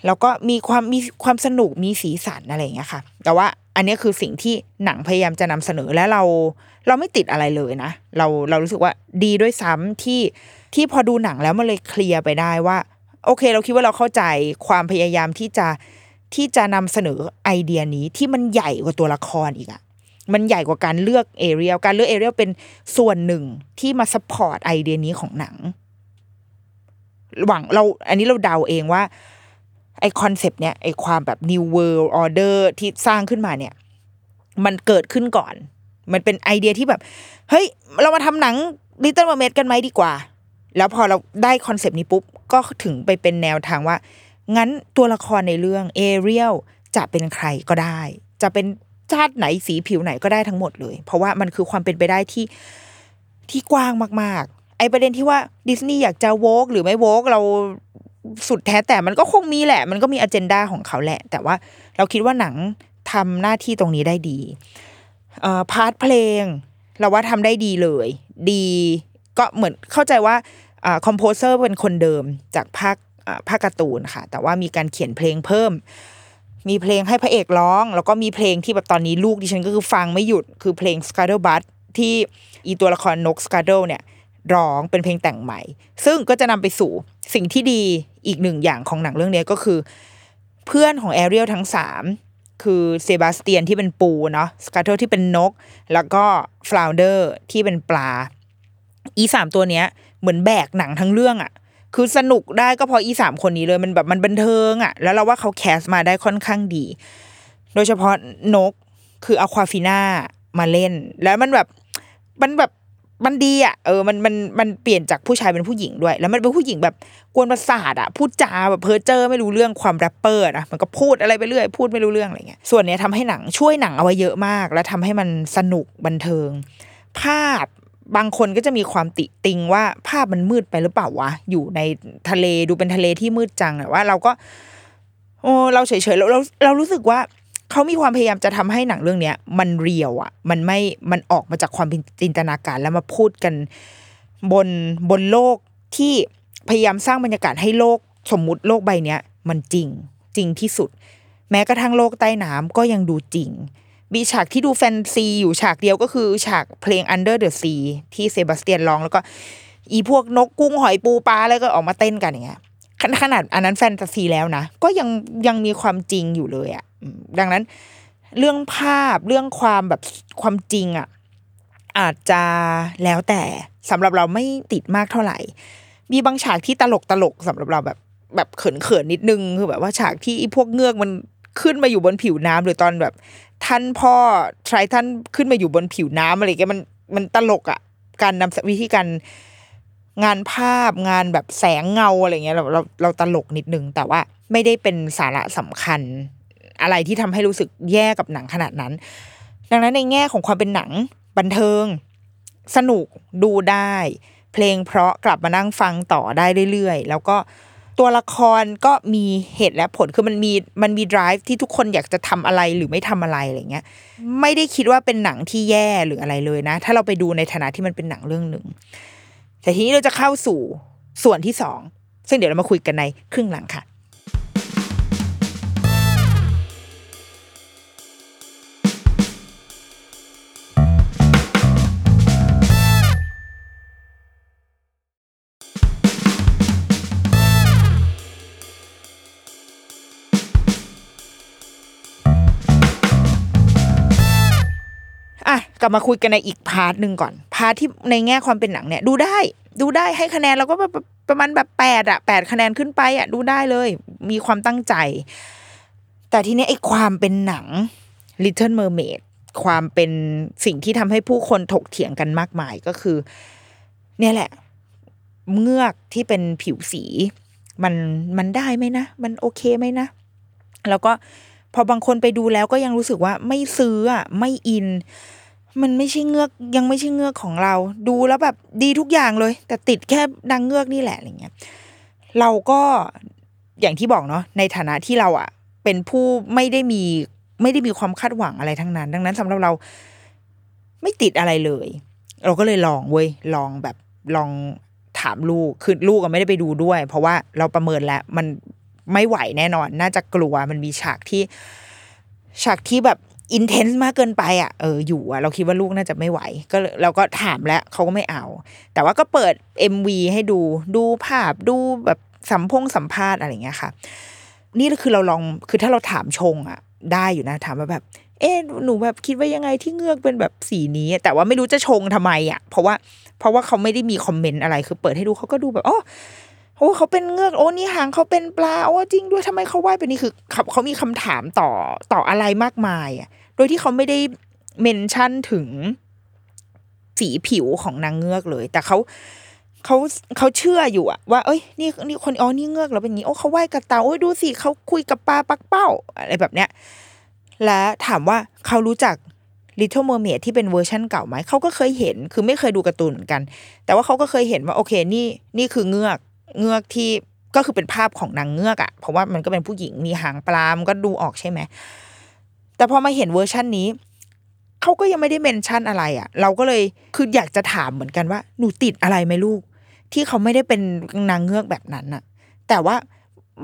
แล้วก็มีความมีความสนุกมีสีสันอะไรอย่างเงี้ยค่ะ แต่ว่าอันนี้คือสิ่งที่หนังพยายามจะนำเสนอและเราเราไม่ติดอะไรเลยนะ เราเรารู้สึกว่าดีด้วยซ้ำที่ที่พอดูหนังแล้วมันเลย clear ไปได้ว่า โอเค เราคิดว่าเราเข้าใจความพยายามที่จะที่จะนำเสนอไอเดียนี้ที่มันใหญ่กว่าตัวละครอีกอะมันใหญ่กว่าการเลือกเอเรียลการเลือกเอเรียลเป็นส่วนหนึ่งที่มา support idea นี้ของหนัง ของเรา อันนี้เราเดาเองว่า ไอ concept เนี่ยไอความแบบ new world order ที่สร้างขึ้นมาเนี่ย มันเกิดขึ้นก่อน มันเป็นไอเดียที่แบบ เฮ้ย เรามาทำหนัง Little Mermaid กันไหมดีกว่า แล้วพอเราได้ concept นี้ปุ๊บ ก็ถึงไปเป็นแนวทางว่า งั้นตัวละครในเรื่องเอเรียลจะเป็นใครก็ได้ จะเป็นชาติไหนสีผิวไหนก็ได้ทั้งหมดเลย เพราะว่ามันคือความเป็นไปได้ที่ที่กว้างมาก ไอประเด็นที่ว่าดิสนีย์อยากจะ woke หรือไม่ woke เออสุดแท้แต่มันก็คงมีแหละ มันก็มี agenda ของเขาแหละ แต่ว่าเราคิดว่าหนังทำหน้าที่ตรงนี้ได้ดีเอ่อ part เพลง เราว่าทำได้ดีเลย ดีก็เหมือนเข้าใจว่าอ่า composer เป็นคนเดิมจากภาคอ่าภาคการ์ตูนค่ะ แต่ว่ามีการเขียนเพลงเพิ่ม มีเพลงให้พระเอกร้อง แล้วก็มีเพลงที่แบบตอนนี้ลูกดิฉันก็คือฟังไม่หยุดคือเพลง s c a r d l e b u t ที่อีตัวละครนก s c a r d l e เนี่ย ร้องเป็นเพลงแต่งใหม่ ซึ่งก็จะนำไปสู่สิ่งที่ดีอีกหนึ่งอย่างของหนังเรื่องนี้ก็คือ เพื่อนของแอเรียลทั้งสามคือเซบาสเตียนที่เป็นปูเนาะ Scuttle ที่เป็นนก แล้วก็ Flounder ที่เป็นปลา อีสามตัวเนี้ย เหมือนแบกหนังทั้งเรื่องอะ่ะ คือสนุกได้ก็เพราะอีสามคนนี้เลยมันแบบมันบันเทิงอะ่ะ แล้วเราว่าเขา cast มาได้ค่อนข้างดี โดยเฉพาะนกคือ Awkwafina มาเล่น แล้วมันแบบมันแบบ มันดีอะเออมันมันมันเปลี่ยนจากผู้ชายเป็นผู้หญิงด้วย แล้วมันเป็นผู้หญิงแบบกวนประสาทอะพูดจาแบบเพ้อเจ้อไม่รู้เรื่องความแรปเปอร์นะมันก็พูดอะไรไปเรื่อยพูดไม่รู้เรื่องอะไรเงี้ยส่วนเนี้ยทำให้หนังช่วยหนังเอาไว้เยอะมาก แล้วทำให้มันสนุกบันเทิง ภาพบางคนก็จะมีความติติงว่าภาพมันมืดไปหรือเปล่าวะอยู่ในทะเลดูเป็นทะเลที่มืดจังแต่ว่าเราก็โอ้เราเฉยๆเราเราเรารู้สึกว่า เขามีความพยายามจะทำให้หนังเรื่องเนี้ย มันเรียวอะ มันไม่มันออกมาจากความเป็นจินตนาการแล้วมาพูดกันบนบนโลกที่พยายามสร้างบรรยากาศให้โลกสมมุติโลกใบเนี้ย มันจริงจริงที่สุด แม้กระทั่งโลกใต้น้ำก็ยังดูจริงมีฉากที่ดูแฟนซีอยู่ฉากเดียวก็คือฉากเพลง Under the Sea ที่เซบาสเตียนร้องแล้วก็ อีพวกนกกุ้งหอยปูปลาอะไรก็ออกมาเต้นกันอย่างเงี้ยขนาดอันนั้นแฟนตาซีแล้วนะ ก็ยังยังมีความจริงอยู่เลยอะ ดังนั้น เรื่องภาพเรื่องความแบบความจริงอะ่ะอาจจะแล้วแต่สำหรับเราไม่ติดมากเท่าไหร่ มีบางฉากที่ตลกตลกสำหรับเราแบบแบบเขินเขินๆนิดนึงคือแบบว่าฉากที่พวกเงือกมันขึ้นมาอยู่บนผิวน้ำหรือตอนแบบ ท่านพ่อทรายท่านขึ้นมาอยู่บนผิวน้ำอะไรเงี้ยมันมันตลกอะ่ะการนำวิธีการงานภาพงานแบบแสงเงาอะไรเงี้ยเราเราเราตลกนิดนึง แต่ว่าไม่ได้เป็นสาระสำคัญ อะไรที่ทำให้รู้สึกแย่กับหนังขนาดนั้น ดังนั้นในแง่ของความเป็นหนังบันเทิง สนุกดูได้ เพลงเพราะกลับมานั่งฟังต่อได้เรื่อยๆ แล้วก็ตัวละครก็มีเหตุและผลคือมันมีมันมี drive ที่ทุกคนอยากจะทำอะไรหรือไม่ทำอะไรอะไรเงี้ยไม่ได้คิดว่าเป็นหนังที่แย่หรืออะไรเลยนะ ถ้าเราไปดูในฐานะที่มันเป็นหนังเรื่องหนึ่งแต่ทีนี้เราจะเข้าสู่ส่วนที่สองซึ่งเดี๋ยวเรามาคุยกันในครึ่งหลังค่ะ กลับมาคุยกันในอีก part หนึ่งก่อน part ที่ในแง่ความเป็นหนังเนี่ย ดูได้ ดูได้ให้คะแนนเราก็แบบประมาณแบบแปดอะแปดคะแนนขึ้นไปอะดูได้เลย มีความตั้งใจ แต่ทีนี้ไอ้ความเป็นหนัง Little Mermaid ความเป็นสิ่งที่ทำให้ผู้คนถกเถียงกันมากมายก็คือ เนี่ยแหละ เงือกที่เป็นผิวสี มันมันได้ไหมนะ มันโอเคไหมนะ แล้วก็พอบางคนไปดูแล้วก็ยังรู้สึกว่าไม่ซื้ออะไม่อิน มันไม่ใช่เงือกยังไม่ใช่เงือกของเรา ดูแล้วแบบดีทุกอย่างเลย แต่ติดแค่นางเงือกนี่แหละอะไรเงี้ยเราก็อย่างที่บอกเนาะในฐานะที่เราอะเป็นผู้ไม่ได้มีไม่ได้มีความคาดหวังอะไรทั้งนั้น ดังนั้นสำหรับเราไม่ติดอะไรเลย เราก็เลยลองเว้ยลองแบบลองถามลูกคือลูกก็ไม่ได้ไปดูด้วย เพราะว่าเราประเมินแล้วมันไม่ไหวแน่นอน น่าจะกลัวมันมีฉากที่ ฉากที่แบบ อินเทนส์มากเกินไปอะเอออยู่อะเราคิดว่าลูกน่าจะไม่ไหว ก็เราก็ถามแล้วเขาก็ไม่เอา แต่ว่าก็เปิด MV ให้ดูดูภาพดูแบบสัมพงสัมภาษณ์อะไรเงี้ยค่ะ นี่คือเราลองคือถ้าเราถามชงอะ ได้อยู่นะถามว่าแบบ เอ๊หนูแบบคิดว่ายังไงที่เงือกเป็นแบบสีนี้ แต่ว่าไม่รู้จะชงทำไมอะ เพราะว่าเพราะว่าเขาไม่ได้มีคอมเมนต์อะไรคือเปิดให้ดูเขาก็ดูแบบอ๋อ โอ้เขาเป็นเงือกโอ้นี่หางเขาเป็นปลาโอ้จริงด้วยทำไมเขาว่ายเป็นนี่คือเขาเขามีคำถามต่อต่ออะไรมากมายอะโดยที่เขาไม่ได้ mention ถึงสีผิวของนางเงือกเลย แต่เขาเขาเขาเชื่ออยู่อะว่าเอ้ยนี่นี่คนอ๋อนี่เงือกแล้วเป็นงี้โอ้เขาว่ายกับเต่าโอ้ยดูสิเขาคุยกับปลาปักเป้าอะไรแบบเนี้ยและถามว่าเขารู้จัก Little Mermaid ที่เป็นเวอร์ชั่นเก่าไหมเขาก็เคยเห็นคือไม่เคยดูการ์ตูนเหมือนกัน แต่ว่าเขาก็เคยเห็นว่าโอเคนี่นี่คือเงือก เงือกที่ก็คือเป็นภาพของนางเงือกอะเพราะว่ามันก็เป็นผู้หญิงมีหางปลา มันก็ดูออกใช่ไหม แต่พอมาเห็นเวอร์ชั่นนี้ เขาก็ยังไม่ได้ mention อะไรอะเราก็เลยคืออยากจะถามเหมือนกันว่า หนูติดอะไรไหมลูก ที่เขาไม่ได้เป็นนางเงือกแบบนั้นอะแต่ว่า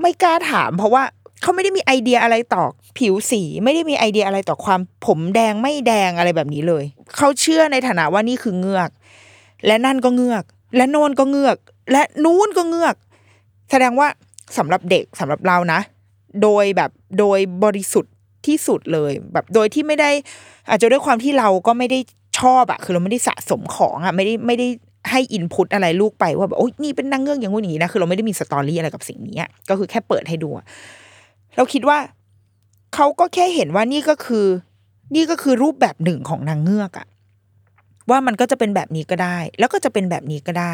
ไม่กล้าถาม เพราะว่าเขาไม่ได้มีไอเดียอะไรต่อผิวสี ไม่ได้มีไอเดียอะไรต่อความผมแดงไม่แดงอะไรแบบนี้เลย เขาเชื่อในฐานะว่านี่คือเงือก และนั่นก็เงือก และโนนก็เงือกและนู้นก็เงือก แสดงว่าสำหรับเด็กสำหรับเรานะ โดยแบบโดยบริสุทธิ์ที่สุดเลย แบบโดยที่ไม่ได้ อาจจะด้วยความที่เราก็ไม่ได้ชอบอะคือเราไม่ได้สะสมของอะไม่ได้ไม่ได้ให้อินพุตอะไรลูกไปว่าแบบโอ้ยนี่เป็นนางเงือกอย่างงู้นอย่างนี้นะคือเราไม่ได้มีสตอรี่อะไรกับสิ่งนี้ก็คือแค่เปิดให้ดูเราคิดว่าเขาก็แค่เห็นว่านี่ก็คือ นี่ก็คือรูปแบบหนึ่งของนางเงือกอะว่ามันก็จะเป็นแบบนี้ก็ได้ แล้วก็จะเป็นแบบนี้ก็ได้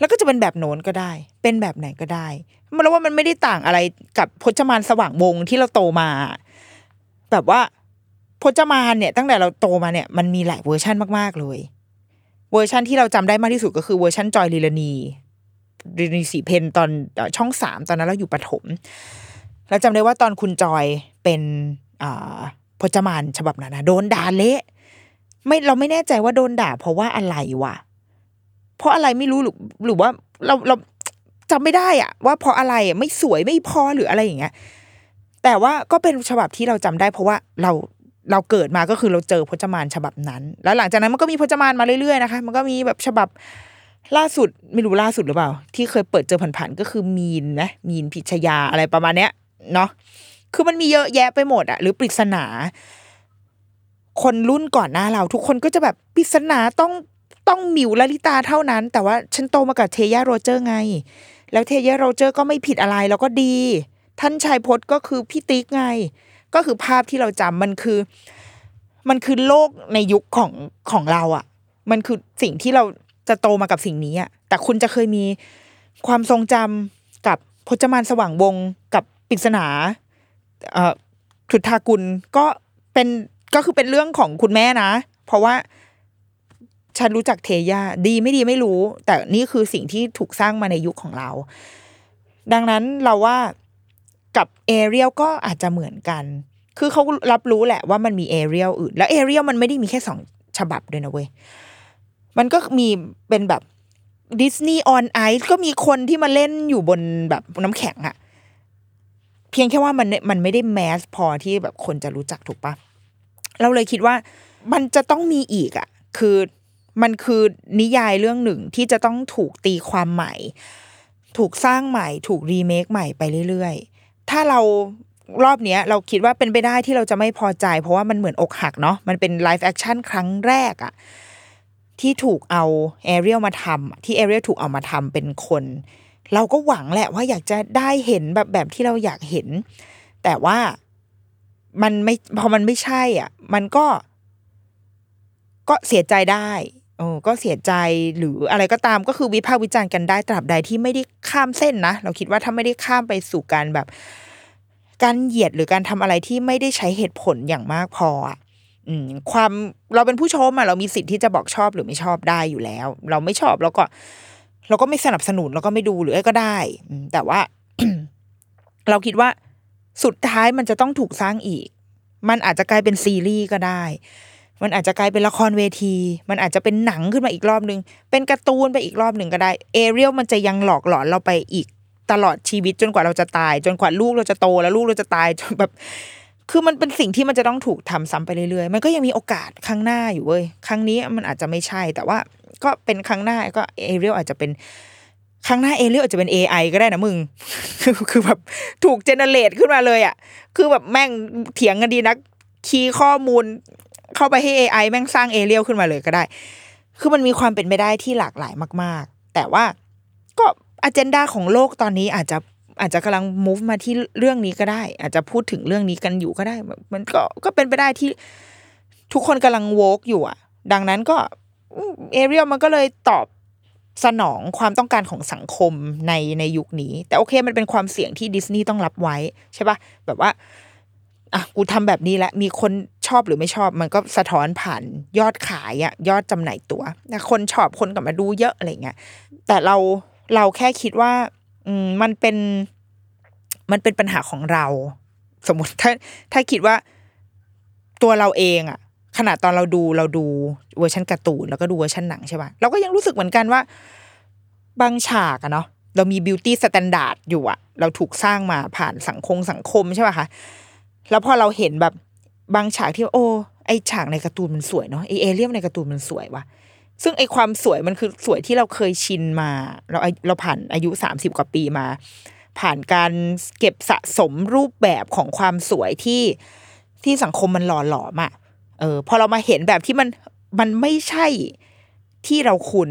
แล้วก็จะเป็นแบบโน้นก็ได้ เป็นแบบไหนก็ได้ มันแล้วว่ามันไม่ได้ต่างอะไรกับพจมานสว่างวงศ์ที่เราโตมา แบบว่าพจมานเนี่ยตั้งแต่เราโตมาเนี่ยมันมีหลายเวอร์ชันมากๆเลย เวอร์ชันที่เราจำได้มากที่สุดก็คือเวอร์ชันจอยลีลานีลีลานีสีเพนตอนช่องสามตอนนั้นเราอยู่ปฐมแล้วจำได้ว่าตอนคุณจอยเป็นอพจมานฉบับนั้นนะโดนด่าเละไม่เราไม่แน่ใจว่าโดนด่า เพราะว่าอะไรวะ เพราะอะไรไม่รู้หรือหรือว่าเราเราจำไม่ได้อะว่าเพราะอะไรอะไม่สวยไม่พอหรืออะไรอย่างเงี้ยแต่ว่าก็เป็นฉบับที่เราจำได้ เพราะว่าเราเราเกิดมาก็คือเราเจอพจมานฉบับนั้น แล้วหลังจากนั้นมันก็มีพจมานมาเรื่อยๆนะคะ มันก็มีแบบฉบับล่าสุดไม่รู้ล่าสุดหรือเปล่า ที่เคยเปิดเจอผ่านๆก็คือมีนนะมีนพิชยาอะไรประมาณเนี้ยเนาะคือมันมีเยอะแยะไปหมดอะหรือปริศนา คนรุ่นก่อนหน้าเรา ทุกคนก็จะแบบปริศนาต้อง ต้องหมิวลลิตาเท่านั้น แต่ว่าฉันโตมากับเทย่าโรเจอร์ไง แล้วเทย่าโรเจอร์ก็ไม่ผิดอะไรแล้วก็ดี ท่านชายพจน์ก็คือพี่ติ๊กไง ก็คือภาพที่เราจำมันคือ มันคือโลกในยุคของของเราอะ่ะ มันคือสิ่งที่เราจะโตมากับสิ่งนี้อะ่ะ แต่คุณจะเคยมีความทรงจำกับพจมานสว่างวงกับปริศนาเอ่อถุทากุลก็เป็นก็คือเป็นเรื่องของคุณแม่นะ เพราะว่า ฉันรู้จักเทย่าดีไม่ดีไม่รู้ แต่นี่คือสิ่งที่ถูกสร้างมาในยุคของเรา ดังนั้นเราว่ากับเอเรียลก็อาจจะเหมือนกัน คือเขารับรู้แหละว่ามันมีเอเรียลอื่น แล้วเอเรียลมันไม่ได้มีแค่สองฉบับด้วยนะเว้ย มันก็มีเป็นแบบ Disney on Ice ก็มีคนที่มาเล่นอยู่บนแบบน้ำแข็งอะเพียงแค่ว่ามันมันไม่ได้ mass พอที่แบบคนจะรู้จักถูกปะเราเลยคิดว่ามันจะต้องมีอีกอะคือ มันคือนิยายเรื่องหนึ่งที่จะต้องถูกตีความใหม่ ถูกสร้างใหม่ ถูกรีเมคใหม่ไปเรื่อยๆ ถ้าเรารอบเนี้ยเราคิดว่าเป็นไปได้ที่เราจะไม่พอใจ เพราะว่ามันเหมือนอกหักเนาะมันเป็น live action ครั้งแรกอะที่ถูกเอาเอเรียลมาทำที่เอเรียลถูกเอามาทำเป็นคน เราก็หวังแหละว่าอยากจะได้เห็นแบบแบบที่เราอยากเห็น แต่ว่ามันไม่พอมันไม่ใช่อะ มันก็ก็เสียใจได้ โอ้ก็เสียใจหรืออะไรก็ตามก็คือวิพากษ์วิจารณ์กันได้ตราบใดที่ไม่ได้ข้ามเส้นนะเราคิดว่าถ้าไม่ได้ข้ามไปสู่การแบบ การเหยียดหรือการทำอะไรที่ไม่ได้ใช้เหตุผลอย่างมากพออะอืมความเราเป็นผู้ชมอะเรามีสิทธิ์ที่จะบอกชอบหรือไม่ชอบได้อยู่แล้ว เราไม่ชอบเราก็ เราก็ไม่สนับสนุนเราก็ไม่ดูหรืออะไรก็ได้แต่ว่า เราคิดว่าสุดท้ายมันจะต้องถูกสร้างอีก มันอาจจะกลายเป็นซีรีส์ก็ได้ มันอาจจะกลายเป็นละครเวที มันอาจจะเป็นหนังขึ้นมาอีกรอบนึง เป็นการ์ตูนไปอีกรอบหนึ่งก็ได้ เอเรียลมันจะยังหลอกหลอนเราไปอีกตลอดชีวิตจนกว่าเราจะตาย จนกว่าลูกเราจะโตแล้วลูกเราจะตายจนแบบ คือมันเป็นสิ่งที่มันจะต้องถูกทำซ้ำไปเรื่อยๆ มันก็ยังมีโอกาสครั้งหน้าอยู่เว้ย ครั้งนี้มันอาจจะไม่ใช่ แต่ว่าก็เป็นครั้งหน้าก็เอเรียลอาจจะเป็นครั้งหน้าเอเรียลอาจจะเป็น AI ก็ได้นะมึง คือคือแบบถูก generate ขึ้นมาเลยอะ คือแบบแม่งเถียงกันดีนัก คีย์ข้อมูล เข้าไปให้ AI แม่งสร้างเอเรียลขึ้นมาเลยก็ได้ คือมันมีความเป็นไปได้ที่หลากหลายมาก ๆ แต่ว่าก็อ g e n d a ของโลกตอนนี้อาจจะอาจจะกำลัง move มาที่เรื่องนี้ก็ได้ อาจจะพูดถึงเรื่องนี้กันอยู่ก็ได้ มันก็ก็เป็นไปได้ที่ทุกคนกำลังโวกอยู่อะ ดังนั้นก็เอเรียลมันก็เลยตอบสนองความต้องการของสังคมในในยุคนี้ แต่โอเคมันเป็นความเสี่ยงที่ดิสนีย์ต้องรับไว้ใช่ปะแบบว่า อะกูทำแบบนี้แหละมีคนชอบหรือไม่ชอบ มันก็สะท้อนผ่านยอดขายอะยอดจำหน่ายตัวคนชอบคนกลับมาดูเยอะอะไรเงี้ยแต่เราเราแค่คิดว่าอืมมันเป็น มันเป็นปัญหาของเรา สมมติถ้าถ้าคิดว่าตัวเราเองอะขนาดตอนเราดูเราดูเวอร์ชันการ์ตูนแล้วก็ดูเวอร์ชันหนังใช่ป่ะเราก็ยังรู้สึกเหมือนกันว่า บางฉากอะเนาะเรามี beauty standard อยู่อะเราถูกสร้างมาผ่านสังคมสังคมใช่ป่ะคะ แล้วพอเราเห็นแบบบางฉากที่โอ้ไอฉากในการ์ตูนมันสวยเนาะไอเอเรียลในการ์ตูนมันสวยว่ะซึ่งไอความสวยมันคือสวยที่เราเคยชินมา เราเราผ่านอายุสามสิบกว่าปีมา ผ่านการเก็บสะสมรูปแบบของความสวยที่ที่สังคมมันหล่อหลอมอะเออพอเรามาเห็นแบบที่มันมันไม่ใช่ที่เราคุ้น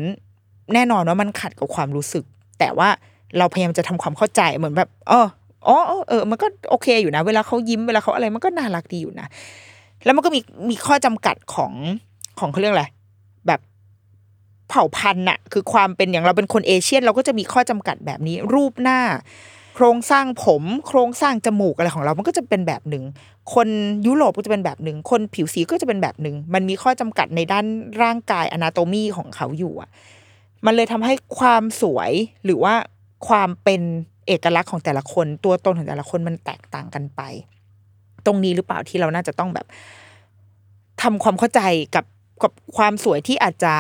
แน่นอนว่ามันขัดกับความรู้สึก แต่ว่าเราพยายามจะทำความเข้าใจเหมือนแบบเออ อ๋อเออ มันก็โอเคอยู่นะ เวลาเขายิ้มเวลาเขาอะไรมันก็น่ารักดีอยู่นะ แล้วมันก็มีมีข้อจำกัดของของเขาเรียกอะไรแบบเผ่าพันธุ์น่ะ คือความเป็นอย่างเราเป็นคนเอเชียน เราก็จะมีข้อจำกัดแบบนี้ รูปหน้า โครงสร้างผม โครงสร้างจมูกอะไรของเรา มันก็จะเป็นแบบหนึ่งคนยุโรปก็จะเป็นแบบหนึ่งคนผิวสีก็จะเป็นแบบหนึ่งมันมีข้อจำกัดในด้านร่างกายอนาโตมีของเขาอยู่อะ มันเลยทำให้ความสวยหรือว่าความเป็น เอกลักษณ์ของแต่ละคน ตัวตนของแต่ละคนมันแตกต่างกันไป ตรงนี้หรือเปล่าที่เราน่าจะต้องแบบทำความเข้าใจกับกับความสวยที่อาจจะ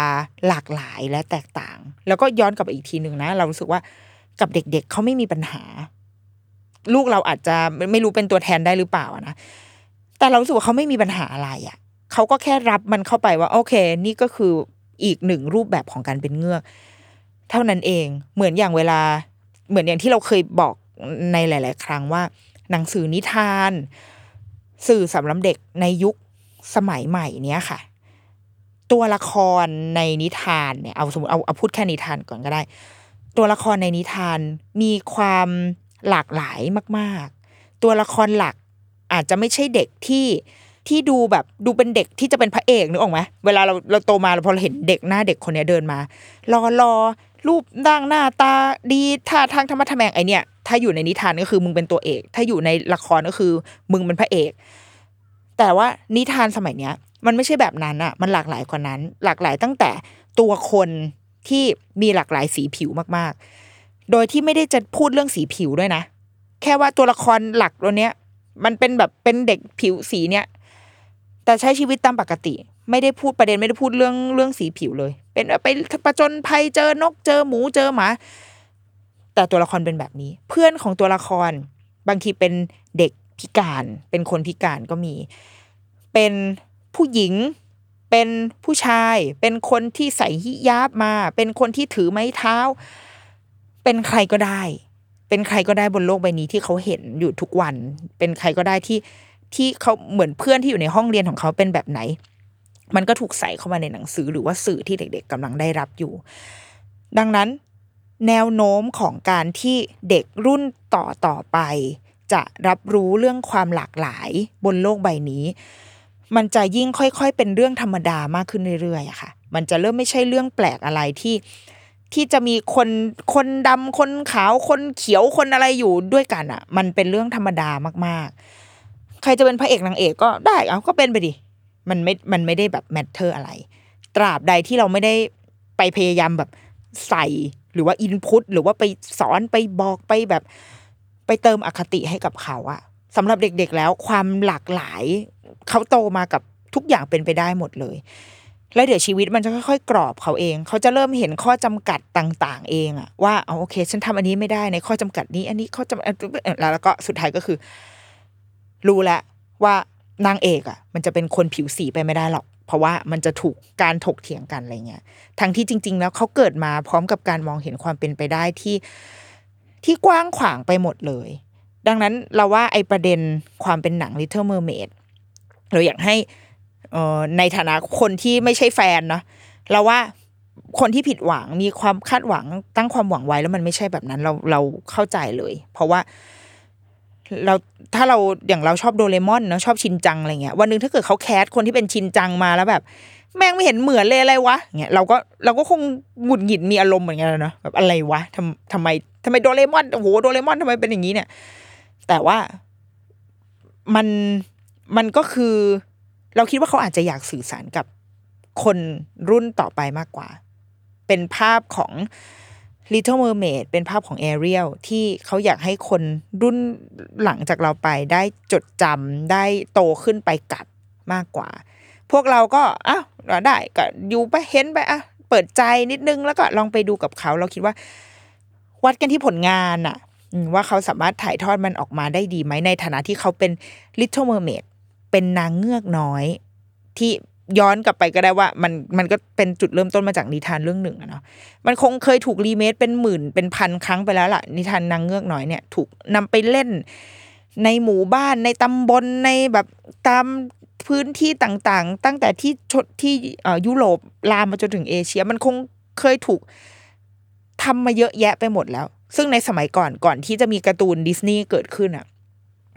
หลากหลายและแตกต่าง แล้วก็ย้อนกลับไปอีกทีหนึ่งนะ เรารู้สึกว่ากับเด็กๆเเขาไม่มีปัญหา ลูกเราอาจจะไม่รู้เป็นตัวแทนได้หรือเปล่านะแต่เรารู้สึกว่าเขาไม่มีปัญหาอะไรอะ่ะเขาก็แค่รับมันเข้าไปว่าโอเค นี่ก็คืออีกหนึ่งรูปแบบของการเป็นเงือก เท่านั้นเองเหมือนอย่างเวลา เหมือนอย่างที่เราเคยบอกในหลาย ๆ ครั้งว่า หนังสือนิทาน สื่อสำหรับเด็กในยุคสมัยใหม่เนี้ยค่ะ ตัวละครในนิทานเนี่ยเอาสมมติเอาเอาพูดแค่นิทานก่อนก็ได้ ตัวละครในนิทานมีความหลากหลายมาก ๆ ตัวละครหลักอาจจะไม่ใช่เด็กที่ที่ดูแบบดูเป็นเด็กที่จะเป็นพระเอกนึกออกไหมเวลาเราเราโตมาเราพอเราเห็นเด็กหน้าเด็กคนนี้เดินมา รอรอ รูปร่างหน้าตาดีท่าทางธรรมะทแมงไอเนี่ยถ้าอยู่ในนิทานก็คือมึงเป็นตัวเอก ถ้าอยู่ในละครก็คือมึงเป็นพระเอก แต่ว่านิทานสมัยเนี้ย มันไม่ใช่แบบนั้นอะมันหลากหลายกว่านั้น หลากหลายตั้งแต่ตัวคนที่มีหลากหลายสีผิวมากๆ โดยที่ไม่ได้จะพูดเรื่องสีผิวด้วยนะ แค่ว่าตัวละครหลักตัวเนี้ย มันเป็นแบบเป็นเด็กผิวสีเนี้ยแต่ใช้ชีวิตตามปกติ ไม่ได้พูดประเด็นไม่ได้พูดเรื่องเรื่องสีผิวเลย เป็นไปประจนภัยเจอนกเจอหมูเจอหมา แต่ตัวละครเป็นแบบนี้ เพื่อนของตัวละคร บางทีเป็นเด็กพิการ เป็นคนพิการก็มี เป็นผู้หญิง เป็นผู้ชาย เป็นคนที่ใส่ฮิญาบมา เป็นคนที่ถือไม้เท้า เป็นใครก็ได้ เป็นใครก็ได้บนโลกใบนี้ที่เขาเห็นอยู่ทุกวัน เป็นใครก็ได้ที่ที่เขาเหมือนเพื่อนที่อยู่ในห้องเรียนของเขาเป็นแบบไหน มันก็ถูกใส่เข้ามาในหนังสือหรือว่าสื่อที่เด็ก ๆกำลังได้รับอยู่ ดังนั้นแนวโน้มของการที่เด็กรุ่นต่อต่อไป จะรับรู้เรื่องความหลากหลายบนโลกใบนี้ มันจะยิ่งค่อยๆ เป็นเรื่องธรรมดามากขึ้นเรื่อยๆอะค่ะ มันจะเริ่มไม่ใช่เรื่องแปลกอะไรที่ที่จะมีคนคนดำคนขาวคนเขียวคนอะไรอยู่ด้วยกันอะ มันเป็นเรื่องธรรมดามากๆ ใครจะเป็นพระเอกนางเอกก็ได้เอาก็เป็นไปดิ มันไม่มันไม่ได้แบบแมทเทอร์อะไร ตราบใดที่เราไม่ได้ไปพยายามแบบใส่หรือว่าอินพุตหรือว่าไปสอนไปบอกไปแบบ ไปเติมอคติให้กับเขาอะสำหรับเด็กๆแล้วความหลากหลาย เขาโตมากับทุกอย่างเป็นไปได้หมดเลย แล้วเดี๋ยวชีวิตมันจะค่อยๆกรอบเขาเอง เขาจะเริ่มเห็นข้อจำกัดต่างๆ เองอะว่าเอาโอเค ฉันทำอันนี้ไม่ได้ในข้อจำกัดนี้ อันนี้ข้อจำกัดแล้วก็สุดท้ายก็คือ รู้แล้วว่า นางเอกอะมันจะเป็นคนผิวสีไปไม่ได้หรอก เพราะว่ามันจะถูกการถกเถียงกันอะไรเงี้ยทั้งที่จริง ๆ แล้วเขาเกิดมาพร้อมกับการมองเห็นความเป็นไปได้ที่ที่กว้างขวางไปหมดเลย ดังนั้นเราว่าไอประเด็นความเป็นหนัง Little Mermaid เราอยากให้อ่อในฐานะคนที่ไม่ใช่แฟนเนาะเราว่าคนที่ผิดหวังมีความคาดหวังตั้งความหวังไว้แล้วมันไม่ใช่แบบนั้น เราเราเข้าใจเลย เพราะว่า เราถ้าเราอย่างเราชอบโดเรมอนเนาะชอบชินจังอะไรเงี้ยวันหนึ่งถ้าเกิดเขาแคสคนที่เป็นชินจังมาแล้วแบบ แม่งไม่เห็นเหมือนเลยอะไรวะเงี้ยเราก็เราก็คงหงุดหงิดมีอารมณ์เหมือนกันเนาะแบบอะไรวะทำทำไมทำไมโดเรมอนโอ้โหโดเรมอนทำไมเป็นอย่างนี้เนี่ย แต่ว่ามันมันก็คือ เราคิดว่าเขาอาจจะอยากสื่อสารกับคนรุ่นต่อไปมากกว่า เป็นภาพของ Little Mermaid เป็นภาพของ Ariel ที่เขาอยากให้คนรุ่นหลังจากเราไปได้จดจำได้โตขึ้นไปกับมากกว่า พวกเราก็อ้าวได้ก็อยู่ไปเห็นไปอะเปิดใจนิดนึงแล้วก็ลองไปดูกับเขา เราคิดว่า วัดกันที่ผลงานอะว่าเขาสามารถถ่ายทอดมันออกมาได้ดีไหมในฐานะที่เขาเป็น Little Mermaid เป็นนางเงือกน้อยที่ ย้อนกลับไปก็ได้ว่า มันมันก็เป็นจุดเริ่มต้นมาจากนิทานเรื่องหนึ่งอะเนาะมันคงเคยถูกรีเมคเป็นหมื่นเป็นพันครั้งไปแล้วล่ะ นิทานนางเงือกน้อยเนี่ยถูกนำไปเล่น ในหมู่บ้านในตำบลในแบบตามพื้นที่ต่างๆ ตั้งแต่ที่ชดที่ยุโรปลามมาจนถึงเอเชีย มันคงเคยถูกทำมาเยอะแยะไปหมดแล้ว ซึ่งในสมัยก่อนก่อนที่จะมีการ์ตูนดิสนีย์เกิดขึ้นอะ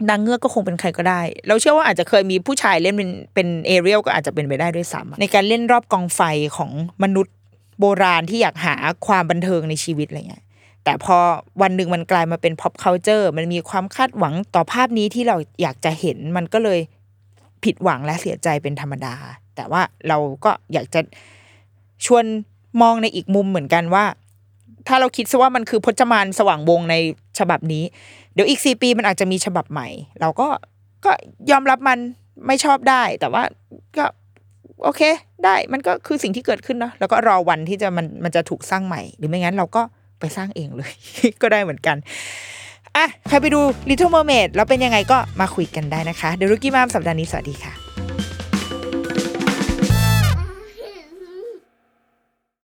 นางเงือกก็คงเป็นใครก็ได้ เราเชื่อว่าอาจจะเคยมีผู้ชายเล่นเป็นเป็นเอเรียลก็อาจจะเป็นไปได้ด้วยซ้ำในการเล่นรอบกองไฟของมนุษย์โบราณที่อยากหาความบันเทิงในชีวิตอะไรเงี้ยแต่พอวันหนึ่งมันกลายมาเป็น pop culture มันมีความคาดหวังต่อภาพนี้ที่เราอยากจะเห็นมันก็เลยผิดหวังและเสียใจเป็นธรรมดา แต่ว่าเราก็อยากจะชวนมองในอีกมุมเหมือนกันว่า ถ้าเราคิดซะว่ามันคือพจมานสว่างวงในฉบับนี้ เดี๋ยวอีกสี่ปีมันอาจจะมีฉบับใหม่ เราก็ก็ยอมรับมันไม่ชอบได้ แต่ว่าก็โอเค ได้มันก็คือสิ่งที่เกิดขึ้นเนาะแล้วก็รอวันที่จะมันมันจะถูกสร้างใหม่ หรือไม่งั้นเราก็ไปสร้างเองเลย ก็ได้เหมือนกันอะใครไปดู Little Mermaid แล้วเป็นยังไงก็มาคุยกันได้นะคะ เดี๋ยวรุกี้มามสัปดาห์นี้สวัสดีค่ะ